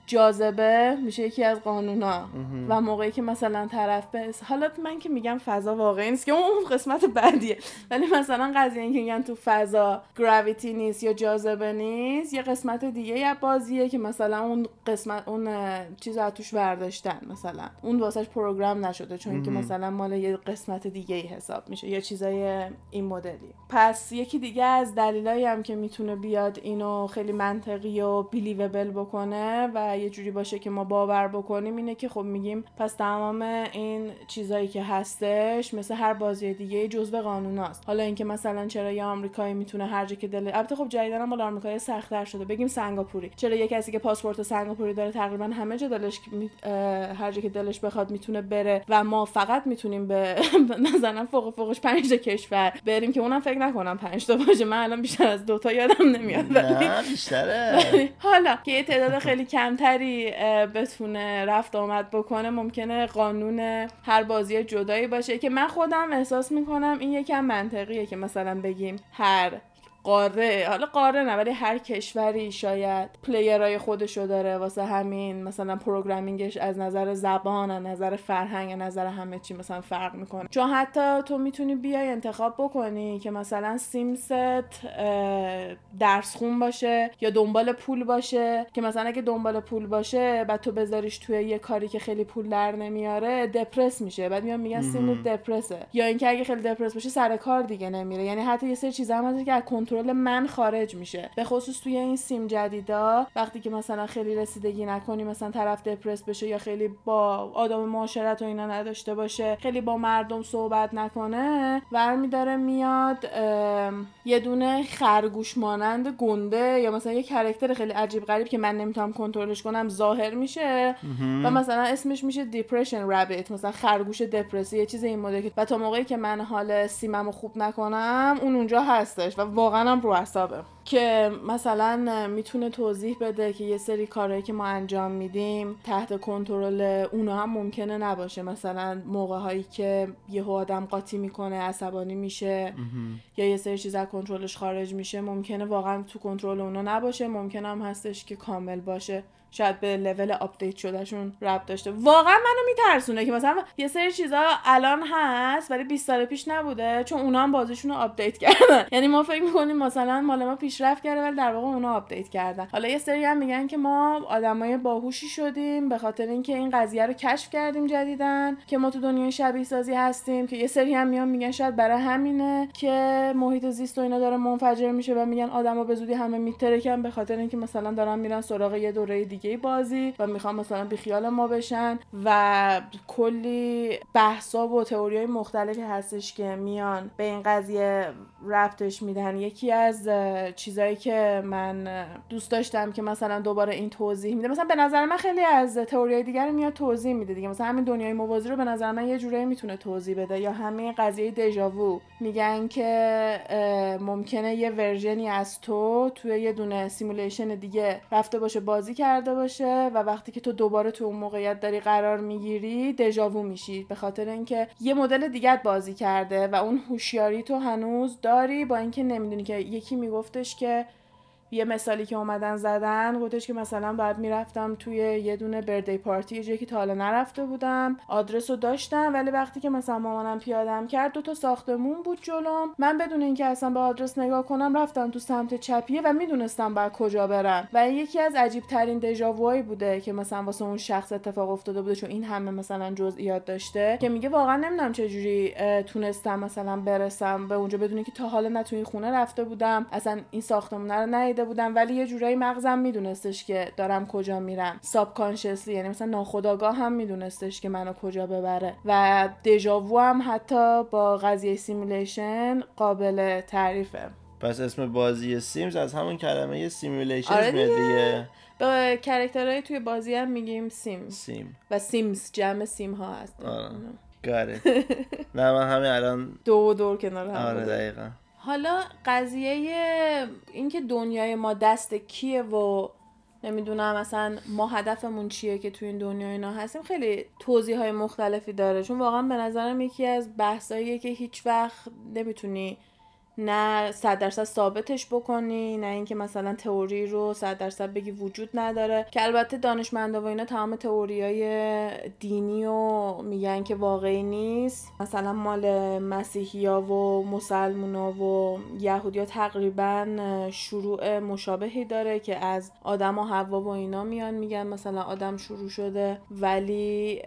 جاذبه میشه یکی از قانونا و موقعی که مثلا طرف به حالا من که میگم فضا واقعی نیست که اون قسمت بعدیه. ولی مثلا قضیه اینکه میگن تو فضا گراویتی نیست یا جاذبه نیست یه قسمت دیگه یه بازیه که مثلا اون قسمت اون چیز از توش برداشتن مثلا. اون واسش پروگرام نشده چون که مثلا مال یه قسمت دیگه ای حساب میشه یا چیزای این مدلی. پس یکی دیگه از دلایلی هم که می‌تونه بیاد اینو خیلی منطقی و بیلیوبل بکنه و یه جوری باشه که ما باور بکنیم اینه که خب میگیم پس تمام این چیزایی که هستش مثل هر بازی دیگه جزء قانوناست. حالا اینکه مثلا چرا یه آمریکایی می‌تونه هر جا که دل البته خب جدیدا هم مال آمریکایی سخت‌تر شده. بگیم سنگاپوری. چرا یه کسی که پاسپورت سنگاپوری داره تقریبا همه جا دلش هر جا که دلش بخواد می‌تونه بره و ما فقط می‌تونیم به مثلا فوق فوقش پنج تا کشور بریم که اونم فکر نکنم پنج تا باشه. من الان بیشتر از دو تا یادم نمیاد. نه بیشتره. حالا که یه تعداد خیلی کمتری بتونه رفت آمد بکنه ممکنه قانون هر بازی جدایی باشه. که من خودم احساس می‌کنم این یکم منطقیه که مثلا بگیم هر قاره حالا قاره نه ولی هر کشوری شاید پلیرای خودشو داره واسه همین مثلا پروگرامینگش از نظر زبان از نظر فرهنگ از نظر همه چی مثلا فرق می‌کنه. چون حتی تو می‌تونی بیای انتخاب بکنی که مثلا سیمست درس خون باشه یا دنبال پول باشه که مثلا اگه دنبال پول باشه بعد تو بذاریش توی یه کاری که خیلی پول در نمیاره دپرس میشه. بعد میان میگن سیم دپرسه یا اینکه اگه خیلی دپرس باشه سر کار دیگه نمیره. یعنی حتی یه سری چیزا هم که از کنترل من خارج میشه. به خصوص توی این Sim جدیدا وقتی که مثلا خیلی رسیدگی نکنی مثلا طرف دپرس بشه یا خیلی با آدم معاشرت و اینا نداشته باشه خیلی با مردم صحبت نکنه ور داره میاد یه دونه خرگوش مانند گنده یا مثلا یه character خیلی عجیب غریب که من نمی‌تونم کنترلش کنم ظاهر میشه. و مثلا اسمش میشه depression rabbit مثلا خرگوش دپرسی یه چیز این مدل و تا موقعی که من حال Sim مو خوب نکنم اون اونجا هستش و واقعا هم رو حسابه که مثلا می‌تونه توضیح بده که یه سری کارهایی که ما انجام میدیم تحت کنترل اونا هم ممکنه نباشه. مثلا موقع هایی که یه آدم قاطی می‌کنه عصبانی میشه یا یه سری چیز از کنترلش خارج میشه ممکنه واقعا تو کنترل اونا نباشه. ممکنه هم هستش که کامل باشه. شاید به لول آپدیت شدهشون ربط داشته. واقعا منو میترسونه که مثلا یه سری چیزا الان هست ولی 20 سال پیش نبوده چون اونا هم بازیشون رو آپدیت کردن. یعنی ما فکر می‌کنیم مثلا مال ما پیشرفت کرده ولی در واقع اونا آپدیت کردن. حالا یه سری هم میگن که ما آدمای باهوشی شدیم به خاطر اینکه این قضیه رو کشف کردیم جدیدن که ما تو دنیای شبیه سازی هستیم که یه سری هم میان میگن شاید برای همینه که محیط زیست و اینا داره منفجر میشه و میگن آدما به زودی همه میترکن به خاطر اینکه مثلا دارن میرن سراغ یه دوره دیگه. بازی و می‌خوان مثلا بیخیال ما بشن و کلی بحثا و تئوری مختلفی هستش که میان به این قضیه ربطش میدن. یکی از چیزایی که من دوست داشتم که مثلا دوباره این توضیح میده مثلا به نظر من خیلی از تئوری دیگر میاد توضیح میده دیگه. مثلا همین دنیای موازی رو به نظر من یه جورایی می‌تونه توضیح بده. یا همین قضیه دژاوو میگن که ممکنه یه version ی از تو توی یه دونه simulation دیگه رفته باشه بازی کرده باشه و وقتی که تو دوباره تو اون موقعیت داری قرار می‌گیری دژاوو میشی. به خاطر اینکه یه مدل دیگه بازی کرده و اون هوشیاری تو هنوز داری با اینکه نمی‌دونی که یکی میگفتش که یه مثالی که اومدن زدن گفتش که مثلا بعد می‌رفتم توی یه دونه بردی پارتی جایی که تا حالا نرفته بودم آدرس رو داشتم ولی وقتی که مثلا مامانم پیادم کرد دو تا ساختمون بود جلوم. من بدون اینکه اصلا به آدرس نگاه کنم رفتم تو سمت چپیه و می‌دونستم باید کجا برم. و یکی از عجیب ترین دژاووهایی بوده که مثلا واسه اون شخص اتفاق افتاده بوده چون این همه مثلا جزئیات داشته که میگه واقعا نمی‌دونم چه جوری تونستم مثلا برسم به اونجا بدون که تا حالا نه خونه رفته بودم. اصلا این ساختمون رو بودم ولی یه جورایی مغزم میدونستش که دارم کجا میرم. subconsciously یعنی مثلا ناخداگاه هم میدونستش که منو کجا ببره. و دژاوو هم حتی با قضیه simulation قابل تعریفه. پس اسم بازی Sims از همون کلمه simulation آره دیگه. به character های توی بازی هم میگیم Sim Sim و Sims جمع Sim ها هست آره. نه من همین الان دو دور کنار هم آره دقیقا. حالا قضیه اینکه دنیای ما دست کیه و نمی‌دونم مثلا ما هدفمون چیه که تو این دنیا اینا هستیم خیلی توضیح های مختلفی داره. چون واقعا به نظرم یکی از بحثاییه که هیچ وقت نمی‌تونی نه صد درصد ثابتش بکنی نه اینکه مثلا تئوری رو صد درصد بگی وجود نداره. که البته دانشمندا و اینا تمام تئوریای دینی و میگن که واقعی نیست. مثلا مال مسیحیا و مسلمونا و یهودیا تقریبا شروع مشابهی داره که از آدم و حوا و اینا میان میگن مثلا آدم شروع شده ولی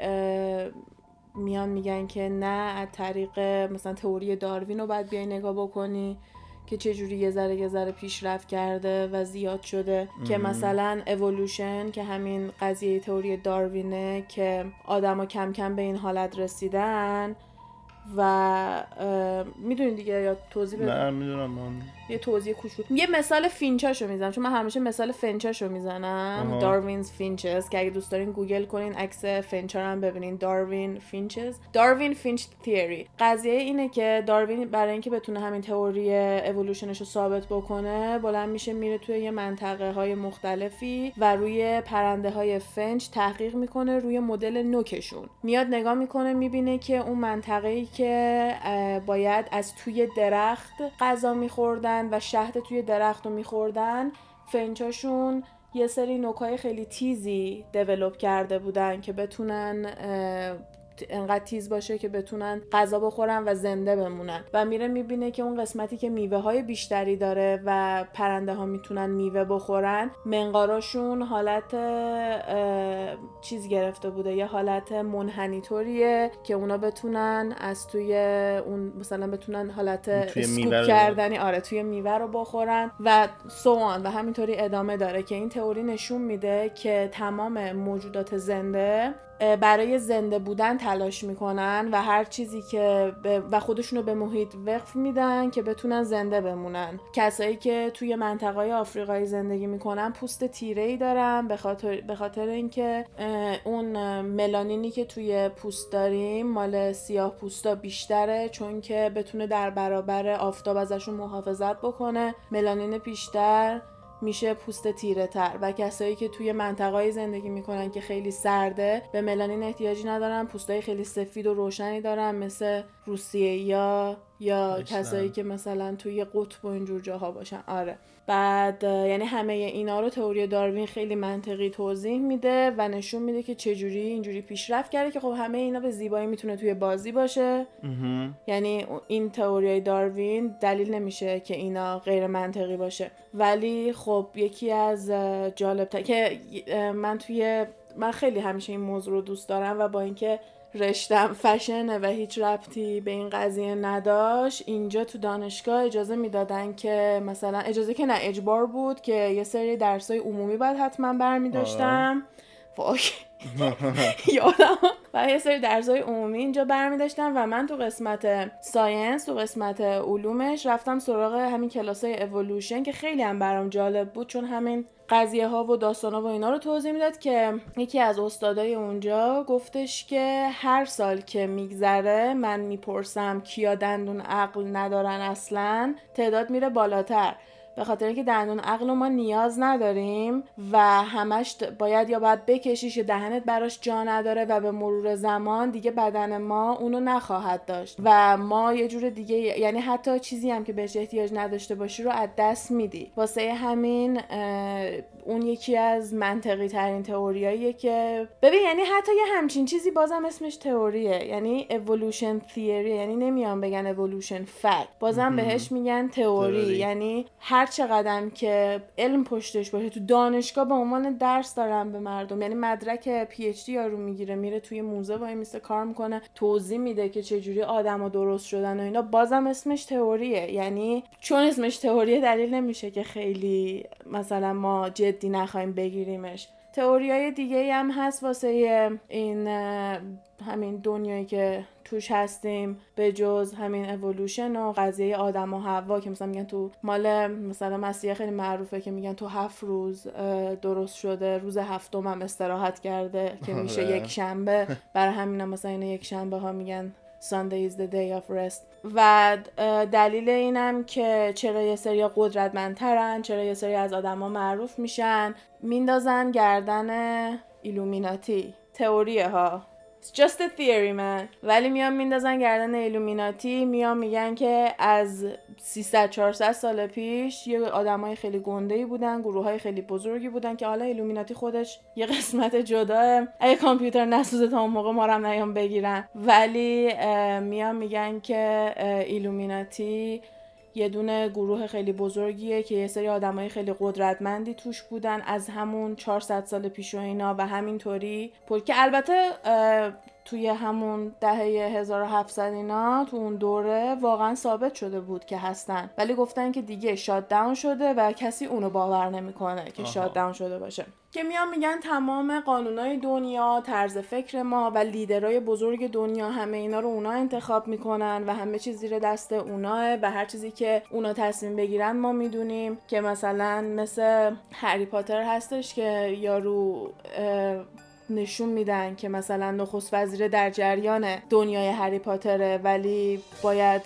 میان میگن که نه از طریق مثلا تئوری داروین رو باید بیای نگاه بکنی که چجوری یه ذره یه ذره پیشرفت کرده و زیاد شده. که مثلا اولوشن که همین قضیه تئوری داروینه که آدما کم کم به این حالت رسیدن و می‌دونین دیگه یا توضیح بدم نه می‌دونم من یه توضیح کوچولو یه مثال فنچاشو می‌زنم چون من همیشه مثال فنچاشو می‌زنم. Darwin's finches که اگه دوست دارین گوگل کنین عکس فنچا رو هم ببینین. Darwin finches Darwin finch theory. قضیه اینه که داروین برای اینکه بتونه همین تئوری اولوشنش رو ثابت بکنه بلند میشه میره توی یه منطقه های مختلفی و روی پرنده های فنچ تحقیق می‌کنه روی مدل نوکشون. میاد نگاه می‌کنه می‌بینه که اون منطقه ای که باید از توی درخت غذا میخوردن و شهد توی درخت رو میخوردن فنچاشون یه سری نوکای خیلی تیزی دیولوب کرده بودن که بتونن انقدر تیز باشه که بتونن غذا بخورن و زنده بمونن. و میره می‌بینه که اون قسمتی که میوه های بیشتری داره و پرنده ها می‌تونن میوه بخورن منقاراشون حالت چیز گرفته بوده. یه حالت منحنیطوریه که اونا بتونن از توی اون مثلا بتونن حالت اسکوپ کردنی آره توی میوه رو بخورن و سوان و همینطوری ادامه داره که این تئوری نشون میده که تمام موجودات زنده برای زنده بودن تلاش می‌کنن و هر چیزی که و خودشونو به محیط وقف میدن که بتونن زنده بمونن. کسایی که توی منطقه آفریقایی زندگی می‌کنن پوست تیره ای دارن به خاطر, به خاطر اینکه اون ملانینی که توی پوست داریم مال سیاه پوستا بیشتره چون که بتونه در برابر آفتاب ازشون محافظت بکنه. ملانین بیشتر میشه پوست تیره تر. و کسایی که توی منطقه زندگی می‌کنن که خیلی سرده به ملانین احتیاجی ندارن پوستای خیلی سفید و روشنی دارن مثل روسیه یا یا کسایی که مثلا توی قطب و اینجور جاها باشن. آره. بعد یعنی همه اینا رو تئوری داروین خیلی منطقی توضیح میده و نشون میده که چجوری اینجوری پیشرفت کرده که خب همه اینا به زیبایی می‌تونه توی بازی باشه. یعنی این تئوری داروین دلیل نمیشه که اینا غیر منطقی باشه. ولی خب یکی از جالب که من توی من خیلی همیشه این موضوع رو دوست دارم و با اینکه رشتم فشنه و هیچ ربطی به این قضیه نداشت. اینجا تو دانشگاه اجازه می‌دادن که مثلا اجازه که نه اجبار بود که یه سری درسای عمومی باید حتما برمی داشتم یادم و یه سری درسای عمومی اینجا برمی داشتم و من تو قسمت ساینس تو قسمت علومش رفتم سراغ همین کلاسای اولوشن که خیلی هم برام جالب بود چون همین قضیه ها و داستان ها و اینا رو توضیح می‌داد که یکی از استادای اونجا گفتش که هر سال که میگذره من می‌پرسم کیا دندون عقل ندارن اصلا تعداد میره بالاتر. به خاطر اینکه دندون عقل ما نیاز نداریم و همش باید یا باید بکشیش دهنت براش جا نداره و به مرور زمان دیگه بدن ما اونو نخواهد داشت. و ما یه جور دیگه یعنی حتی چیزی هم که بهش احتیاج نداشته باشی رو از دست میدی. واسه همین اون یکی از منطقی ترین تئوریاییه که ببین یعنی حتی یه همچین چیزی بازم اسمش تئوریه. یعنی evolution theory یعنی نمیان بگن evolution fact. بازم بهش میگن تئوری. یعنی هر چقدر که علم پشتش باشه تو دانشگاه به عنوان درس دارن به مردم. یعنی مدرک پی اچ دی یارو می‌گیره میره توی موزه وای میسه کار می‌کنه توضیح میده که چجوری آدما درست شدن و اینا. بازم اسمش تئوریه. یعنی چون اسمش تئوریه دلیل نمیشه که خیلی مثلا ما جدی نخوایم بگیریمش. های دیگه هم هست واسه این همین دنیایی که توش هستیم به جز همین اولوشن و قضیه آدم و هوا که مثلا میگن تو مال مثلا مسیح خیلی معروفه که میگن تو هفت روز درست شده روز هفتم هم استراحت کرده که میشه آره. یک شنبه. برای همین مثلا این یک شنبه ها میگن Sunday is the day of rest. و دلیل اینم که چرا یه سری قدرتمندترن چرا یه سری از آدما معروف میشن میندازن گردن ایلومیناتی تئوریه ها. Just a theory man. ولی میان میندازن گردن ایلومیناتی میان میگن که از 300 400 سال پیش یه آدمای خیلی گنده ای بودن گروه های خیلی بزرگی بودن که حالا ایلومیناتی خودش یه قسمت جداه. اگه کامپیوتر نسوزه تا اون موقع ما هم نیان بگیرن. ولی میان میگن که ایلومیناتی یه دونه گروه خیلی بزرگیه که یه سری آدمای خیلی قدرتمندی توش بودن. از همون 400 سال پیش و اینا و همینطوری. پر که البته توی همون دهه 1700 اینا تو اون دوره واقعا ثابت شده بود که هستن. ولی گفتن که دیگه شات داون شده و کسی اونو باور نمی‌کنه که شات داون شده باشه. که میان میگن تمام قانونای دنیا طرز فکر ما و لیدرای بزرگ دنیا همه اینا رو اونا انتخاب می‌کنن و همه چیز زیر دست اوناه و هر چیزی که اونا تصمیم بگیرن ما می‌دونیم که مثلا مثل هری پاتر هستش که یارو نشون میدن که مثلا نخست وزیر در جریان دنیای هری پاتره ولی باید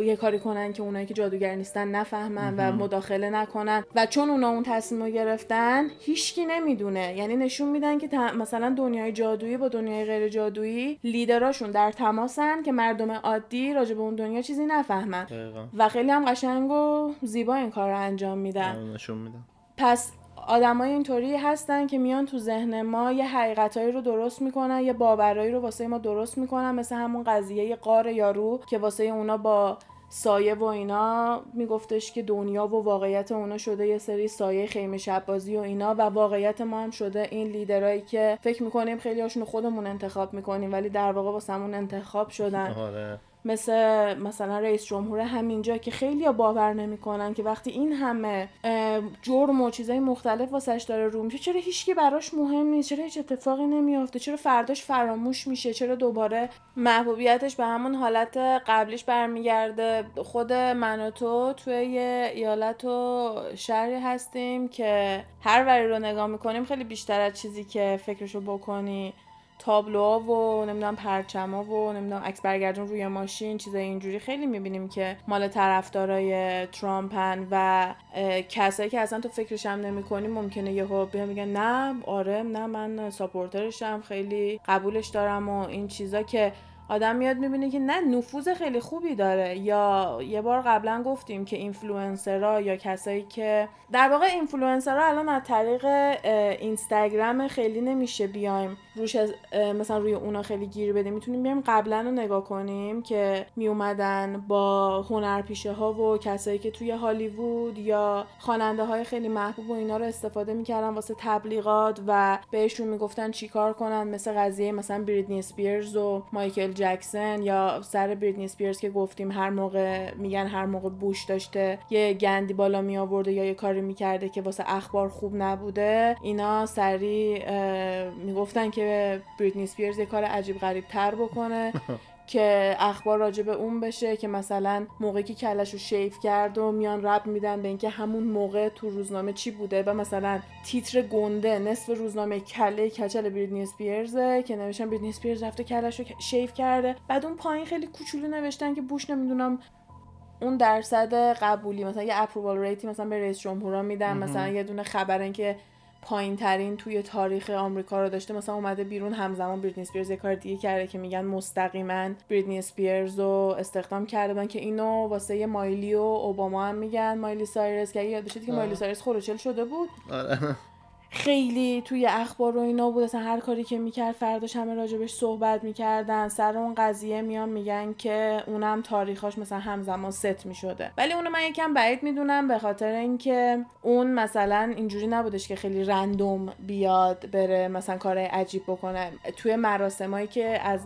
یه کاری کنن که اونایی که جادوگر نیستن نفهمن و مداخله نکنن. و چون اونا اون تصمیم رو گرفتن هیچکی نمی‌دونه. یعنی نشون میدن که مثلا دنیای جادویی با دنیای غیر جادویی لیدراشون در تماسن که مردم عادی راجع به اون دنیا چیزی نفهمن. و خیلی هم قشنگ و زیبا این کار رو انجام میدن. میدن. پس آدمای اینطوری هستن که میان تو ذهن ما یه حقیقتایی رو درست می‌کنن یه باورایی رو واسه ما درست می‌کنن مثل همون قضیه قار یارو که واسه اونا با سایه و اینا میگفتش که دنیا و واقعیت اونا شده یه سری سایه خیمه شبازی و اینا و واقعیت ما هم شده این لیدرایی که فکر می‌کنیم خیلی هاشون خودمون انتخاب می‌کنیم ولی در واقع واسمون انتخاب شدن آره. مثل مثلا رئیس جمهور همینجا که خیلی باور نمی‌کنن که وقتی این همه جرم و چیزای مختلف واسش داره رو میشه چرا هیچکی براش مهم نیست؟ چرا هیچ اتفاقی نمیافته؟ چرا فرداش فراموش میشه؟ چرا دوباره محبوبیتش به همون حالت قبلیش برمیگرده؟ خود من و تو توی یه ایالت و شهری هستیم که هر وری رو نگاه می‌کنیم خیلی بیشتر از چیزی که فکرشو بکنی. تابلوها و نمی‌دونم پرچما و نمی‌دونم عکس برگردون روی ماشین چیزای اینجوری خیلی می‌بینیم که مال طرفدارای ترامپن و کسایی که اصلا تو فکرش هم نمی‌کنی ممکنه یهو بیا میگن نه آره نه من supporter شم خیلی قبولش دارم و این چیزا که آدم میاد می‌بینه که نه نفوذ خیلی خوبی داره. یا یه بار قبلا گفتیم که اینفلوئنسرها یا کسایی که در واقع اینفلوئنسرها الان از طریق اینستاگرام خیلی نمیشه بیایم. روش مثلا روی اونا خیلی گیر بده. می‌تونیم بیایم قبلا رو نگاه کنیم که میومدن با هنرپیشه ها و کسایی که توی هالیوود یا خواننده های خیلی محبوب و اینا رو استفاده می‌کردن واسه تبلیغات و بهشون می‌گفتن چیکار کنن. مثل قضیه مثلا بریتنی اسپیرز و مایکل جکسن یا سر بریتنی اسپیرز که گفتیم هر موقع میگن هر موقع بوش داشته یه گندی بالا می آورده یا یه کاری می‌کرده که واسه اخبار خوب نبوده اینا سری می‌گفتن که بریتنی اسپیرز یه کار عجیب غریب تر بکنه که اخبار راجع به اون بشه که مثلا موقعی که کلش رو شیف کرد و میان رب میدن به اینکه همون موقع تو روزنامه چی بوده و مثلا تیتر گنده نصف روزنامه کله کچل بریدنی اسپیرزه که نوشتن بریدنی اسپیرز رفته کلش رو شیف کرده. بعد اون پایین خیلی کوچولو نوشتن که بوش نمی‌دونم اون درصد قبولی مثلا یه approval rate ی مثلا به رئیس جمهورا میدن مثلا یه دونه خبرن که پایین ترین توی تاریخ آمریکا رو داشته. مثلا اومده بیرون همزمان بریتنی اسپیرز یه کار دیگه کرده که میگن مستقیما بریتنی اسپیرز رو استخدام کرده بودن که اینو واسه مایلی و اوباما هم میگن مایلی سایرس که یادشه که مایلی سایرس خل و چل شده بود. آره. خیلی توی اخبار و اینا بود. اصلا هر کاری که می‌کرد فرداش همه راجبش صحبت می‌کردن. سر اون قضیه میان میگن که اونم تاریخاش مثلا همزمان ست می‌شده. ولی اونو من یکم بعید می‌دونم به خاطر اینکه اون مثلا اینجوری نبودش که خیلی random بیاد بره مثلا کار عجیب بکنه. توی مراسمایی که از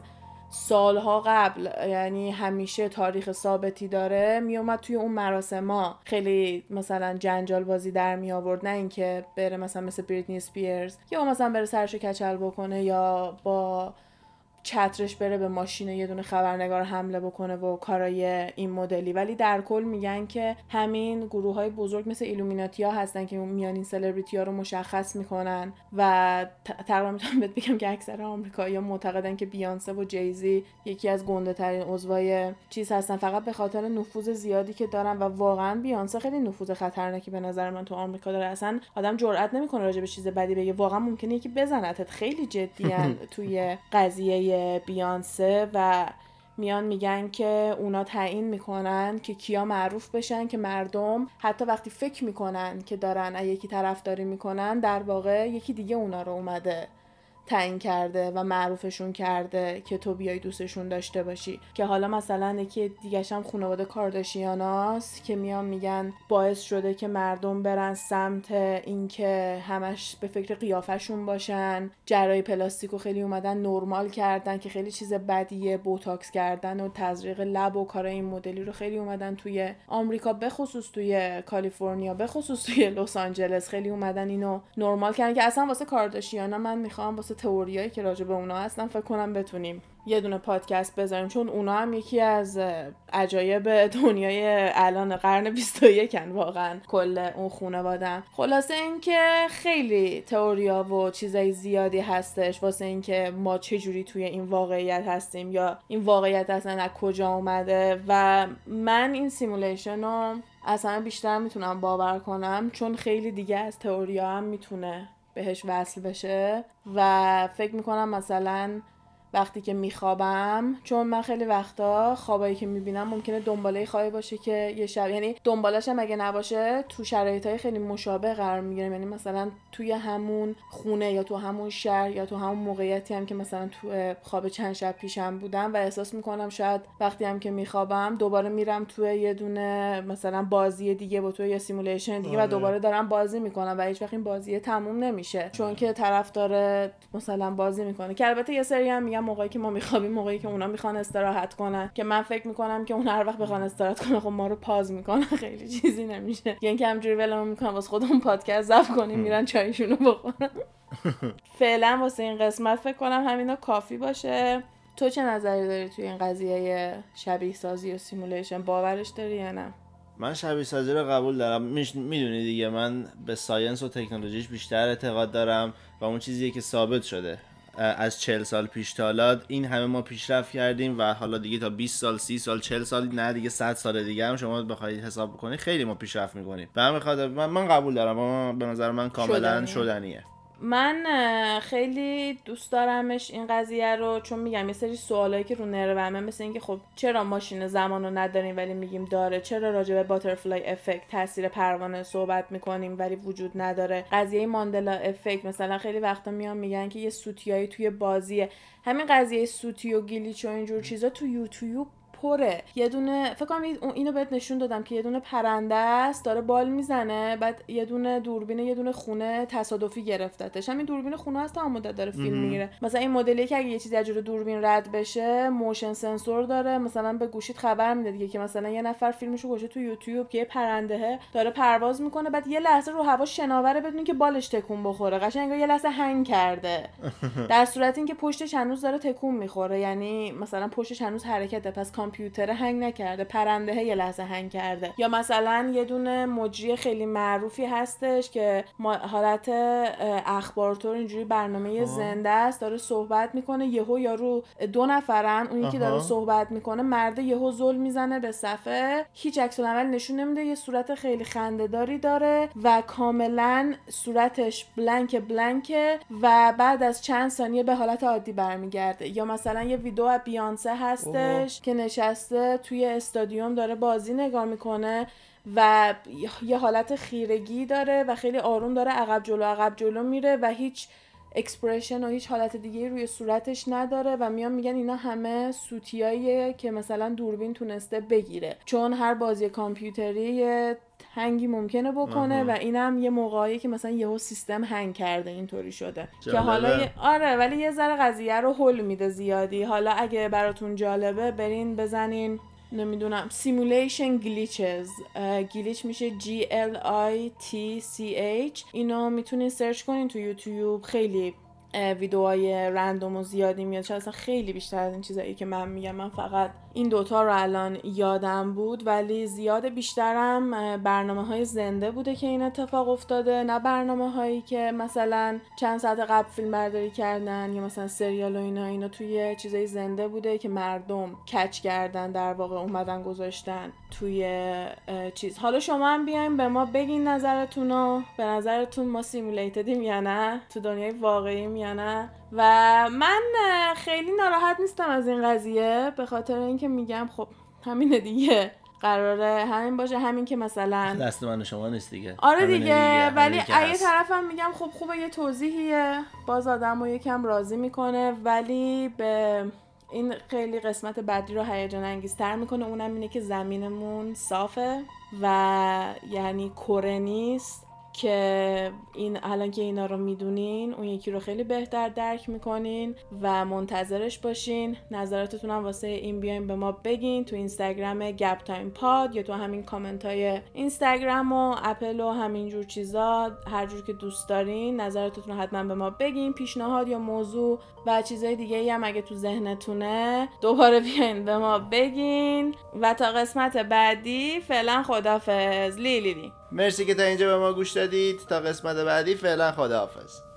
سالها قبل یعنی همیشه تاریخ ثابتی داره میومد توی اون مراسما خیلی مثلا جنجال بازی در می آورد نه اینکه بره مثلا مثل بریتنی سپیرز یا مثلا بره سرشو کچل بکنه یا با چترش بره به ماشین یه دونه خبرنگار حمله بکنه و کارای این مدلی. ولی در کل میگن که همین گروه های بزرگ مثل ایلومیناتیا هستن که میان این سلبریتی ها رو مشخص می‌کنن و تقریبا می‌تونم بهت بگم که اکثر آمریکایی‌ها معتقدن که بیانسه و جیزی یکی از گنده ترین عضوای چیز هستن. فقط به خاطر نفوذ زیادی که دارن و واقعا بیانسه خیلی نفوذ خطرناکی به نظر من تو آمریکا داره. اصلا آدم جرئت نمی‌کنه راجع به چیز بدی بگه. واقعا ممکنه یکی بزنتت. خیلی جدیان توی قضیه بیانسه و میان میگن که اونا تعیین می‌کنن که کیا معروف بشن که مردم حتی وقتی فکر می‌کنن که دارن یکی طرفداری می‌کنن در واقع یکی دیگه اونا رو اومده. تعیین کرده و معروفشون کرده که تو بیای دوستشون داشته باشی. که حالا مثلا یکی دیگه هم خانواده کارداشیاناست که میان میگن باعث شده که مردم برن سمت اینکه همش به فکر قیافشون باشن. جراحی پلاستیکو خیلی اومدن نرمال کردن که خیلی چیز بدیه بوتاکس کردن و تزریق لب و کار این مدلی رو خیلی اومدن توی آمریکا بخصوص توی کالیفرنیا بخصوص توی لس آنجلس. خیلی اومدن اینو نرمال کردن که اصلا واسه کارداشیانا من می‌خوام واسه تئوریایی که راجع به اونا هستن فکر کنم بتونیم یه دونه پادکست بذاریم چون اونا هم یکی از عجایب دنیای الان قرن 21 واقعا کل اون خانوادن خلاصه اینکه خیلی تئوریا و چیزای زیادی هستش واسه اینکه ما چجوری توی این واقعیت هستیم یا این واقعیت اصلا از کجا اومده. و من این سیمولیشن رو اصلا بیشتر می‌تونم باور کنم چون خیلی دیگه از تئوریا هم می‌تونه بهش وصل بشه و فکر می‌کنم مثلا وقتی که میخوابم چون من خیلی وقتا خوابایی که می‌بینم ممکنه دنباله خوابی باشه که یه شب یعنی دنبالش هم اگه نباشه تو شرایط های خیلی مشابه قرار می‌گیرم. یعنی مثلا توی همون خونه یا تو همون شهر یا تو همون موقعیتی هم که مثلا تو خواب چند شب پیشم بودم و احساس می‌کنم شاید وقتی هم که میخوابم دوباره میرم توی یه دونه مثلا بازی دیگه با تو یه simulation دیگه و آره. دوباره دارم بازی می‌کنم و هیچ وقت این بازی تموم نمیشه. چون که طرف داره مثلا بازی می‌کنه. که البته یه سری هم موقعی که ما میخوابیم موقعی که اونا می‌خوان استراحت کنن. که من فکر می‌کنم که اون هر وقت بخوان استراحت کنن خب ما رو pause می‌کنن. خیلی چیزی نمیشه. یعنی که همجوری ولمون می‌کنن واسه خودمون پادکست ضبط کنیم میرن چایشونو بخورن. فعلا واسه این قسمت فکر کنم همینا کافی باشه. تو چه نظری داری توی این قضیه شبیه سازی و simulation باورش داری یا نه؟ من شبیه سازی رو قبول دارم. می‌دونی دیگه من به science و تکنولوژیش بیشتر اعتقاد دارم و اون چیزیه که ثابت شده. از 40 سال پیش تا حالا این همه ما پیشرفت کردیم و حالا دیگه تا 20 سال 30 سال 40 سال نه دیگه 100 سال دیگه هم شما بخواید حساب بکنید خیلی ما پیشرفت می‌کنیم. به همین خاطر من, من قبول دارم به نظر من کاملا شدنیه. من خیلی دوست دارمش این قضیه رو چون میگم یه سری سوالایی که رو nerve مه مثل اینکه خب چرا ماشین زمان رو نداریم ولی میگیم داره؟ چرا راجع به butterfly effect تاثیر پروانه صحبت می‌کنیم ولی وجود نداره؟ قضیه Mandela effect مثلا خیلی وقتا میان میگن که یه سوتیایی توی بازیه. همین قضیه سوتی و glitch و اینجور چیزا تو یوتیوب پره. یه دونه فکر کنم اینو بهت نشون دادم که یه دونه پرنده است داره بال می‌زنه بعد یه دونه دوربین یه دونه خونه تصادفی گرفتتش. همین دوربین خونه هست تا مدت داره فیلم می‌گیره. مثلا این مدلی که اگه یه چیزی از دوربین رد بشه motion sensor داره. مثلا به گوشیت خبر میده دیگه که مثلا یه نفر فیلمشو گذاشته تو یوتیوب که یه پرنده داره پرواز می‌کنه. بعد یه لحظه رو هوا شناوره بدون که بالش تکون بخوره. قشنگ یه لحظه هنگ کرده. در صورت اینکه پشتش هنوز داره تکون می‌خوره. یعنی مثلا پشتش هنوز حرکته. پس کامپیوتر هنگ نکرده پرنده یه لحظه هنگ کرده. یا مثلا یه دونه مجری خیلی معروفی هستش که حالت اخبارتور اینجوری برنامه زنده است داره صحبت می‌کنه یهو یارو دو نفرن اونی که داره صحبت می‌کنه مرد یهو زل می‌زنه به صفحه هیچ عکس عمل نشون نمیده یه صورت خیلی خندهداری داره و کاملا صورتش بلنک بلنکه و بعد از چند ثانیه به حالت عادی برمیگرده. یا مثلا یه ویدیو از بیانسه هستش که نشسته توی استادیوم داره بازی نگاه می‌کنه و یه حالت خیرگی داره و خیلی آروم داره عقب جلو عقب جلو میره و هیچ expression و هیچ حالت دیگه روی صورتش نداره و میان میگن اینا همه سوتیاییه که مثلا دوربین تونسته بگیره. چون هر بازی کامپیوتری هنگی ممکنه بکنه و اینم یه موقعی که مثلا یهو سیستم هنگ کرده اینطوری شده. که حالا آره ولی یه ذره قضیه رو هل میده زیادی. حالا اگه براتون جالبه برین بزنین نمی‌دونم simulation glitches glitch میشه G L I T C H. اینو می‌تونین سرچ کنین تو یوتیوب خیلی ویدیوهای random و زیادی میاد. شاید اصلا خیلی بیشتر از این چیزایی که من میگم. من فقط این دوتا رو الان یادم بود ولی زیاد بیشترم برنامه های زنده بوده که این اتفاق افتاده نه برنامه هایی که مثلا چند ساعت قبل فیلم برداری کردن یا مثلا سریال و اینا. اینا توی چیزای زنده بوده که مردم catch کردن در واقع اومدن گذاشتن توی چیز. حالا شما هم بیاین به ما بگین نظرتون رو به نظرتون ما سیمولیتدیم یا نه؟ تو دنیای واقعی یا نه؟ و من خیلی ناراحت نیستم از این قضیه به خاطر اینکه میگم خب همینه دیگه. قراره همین باشه همین که مثلا دست من شما نیست دیگه. آره دیگه, دیگه. ولی اگه طرفم میگم خب خوبه یه توضیحیه. باز آدم رو یکم راضی می‌کنه ولی به این خیلی قسمت بعدی رو هیجان انگیزتر می‌کنه. اونم اینه که زمینمون صافه و یعنی کره نیست. که این الان که اینا رو می‌دونین اون یکی رو خیلی بهتر درک می‌کنین و منتظرش باشین. نظراتتون هم واسه این بیاین به ما بگین تو اینستاگرام گپ تایم پاد یا تو همین کامنت های اینستاگرام و اپل و همین جور چیزا. هر جور که دوست دارین نظراتتون رو حتما به ما بگین. پیشنهاد یا موضوع و چیزای دیگه هم اگه تو ذهنتونه دوباره بیاین به ما بگین. و تا قسمت بعدی فعلا خدافظ لیلی مرسی که تا اینجا به ما گوش دادید. تا قسمت بعدی فعلا خداحافظ.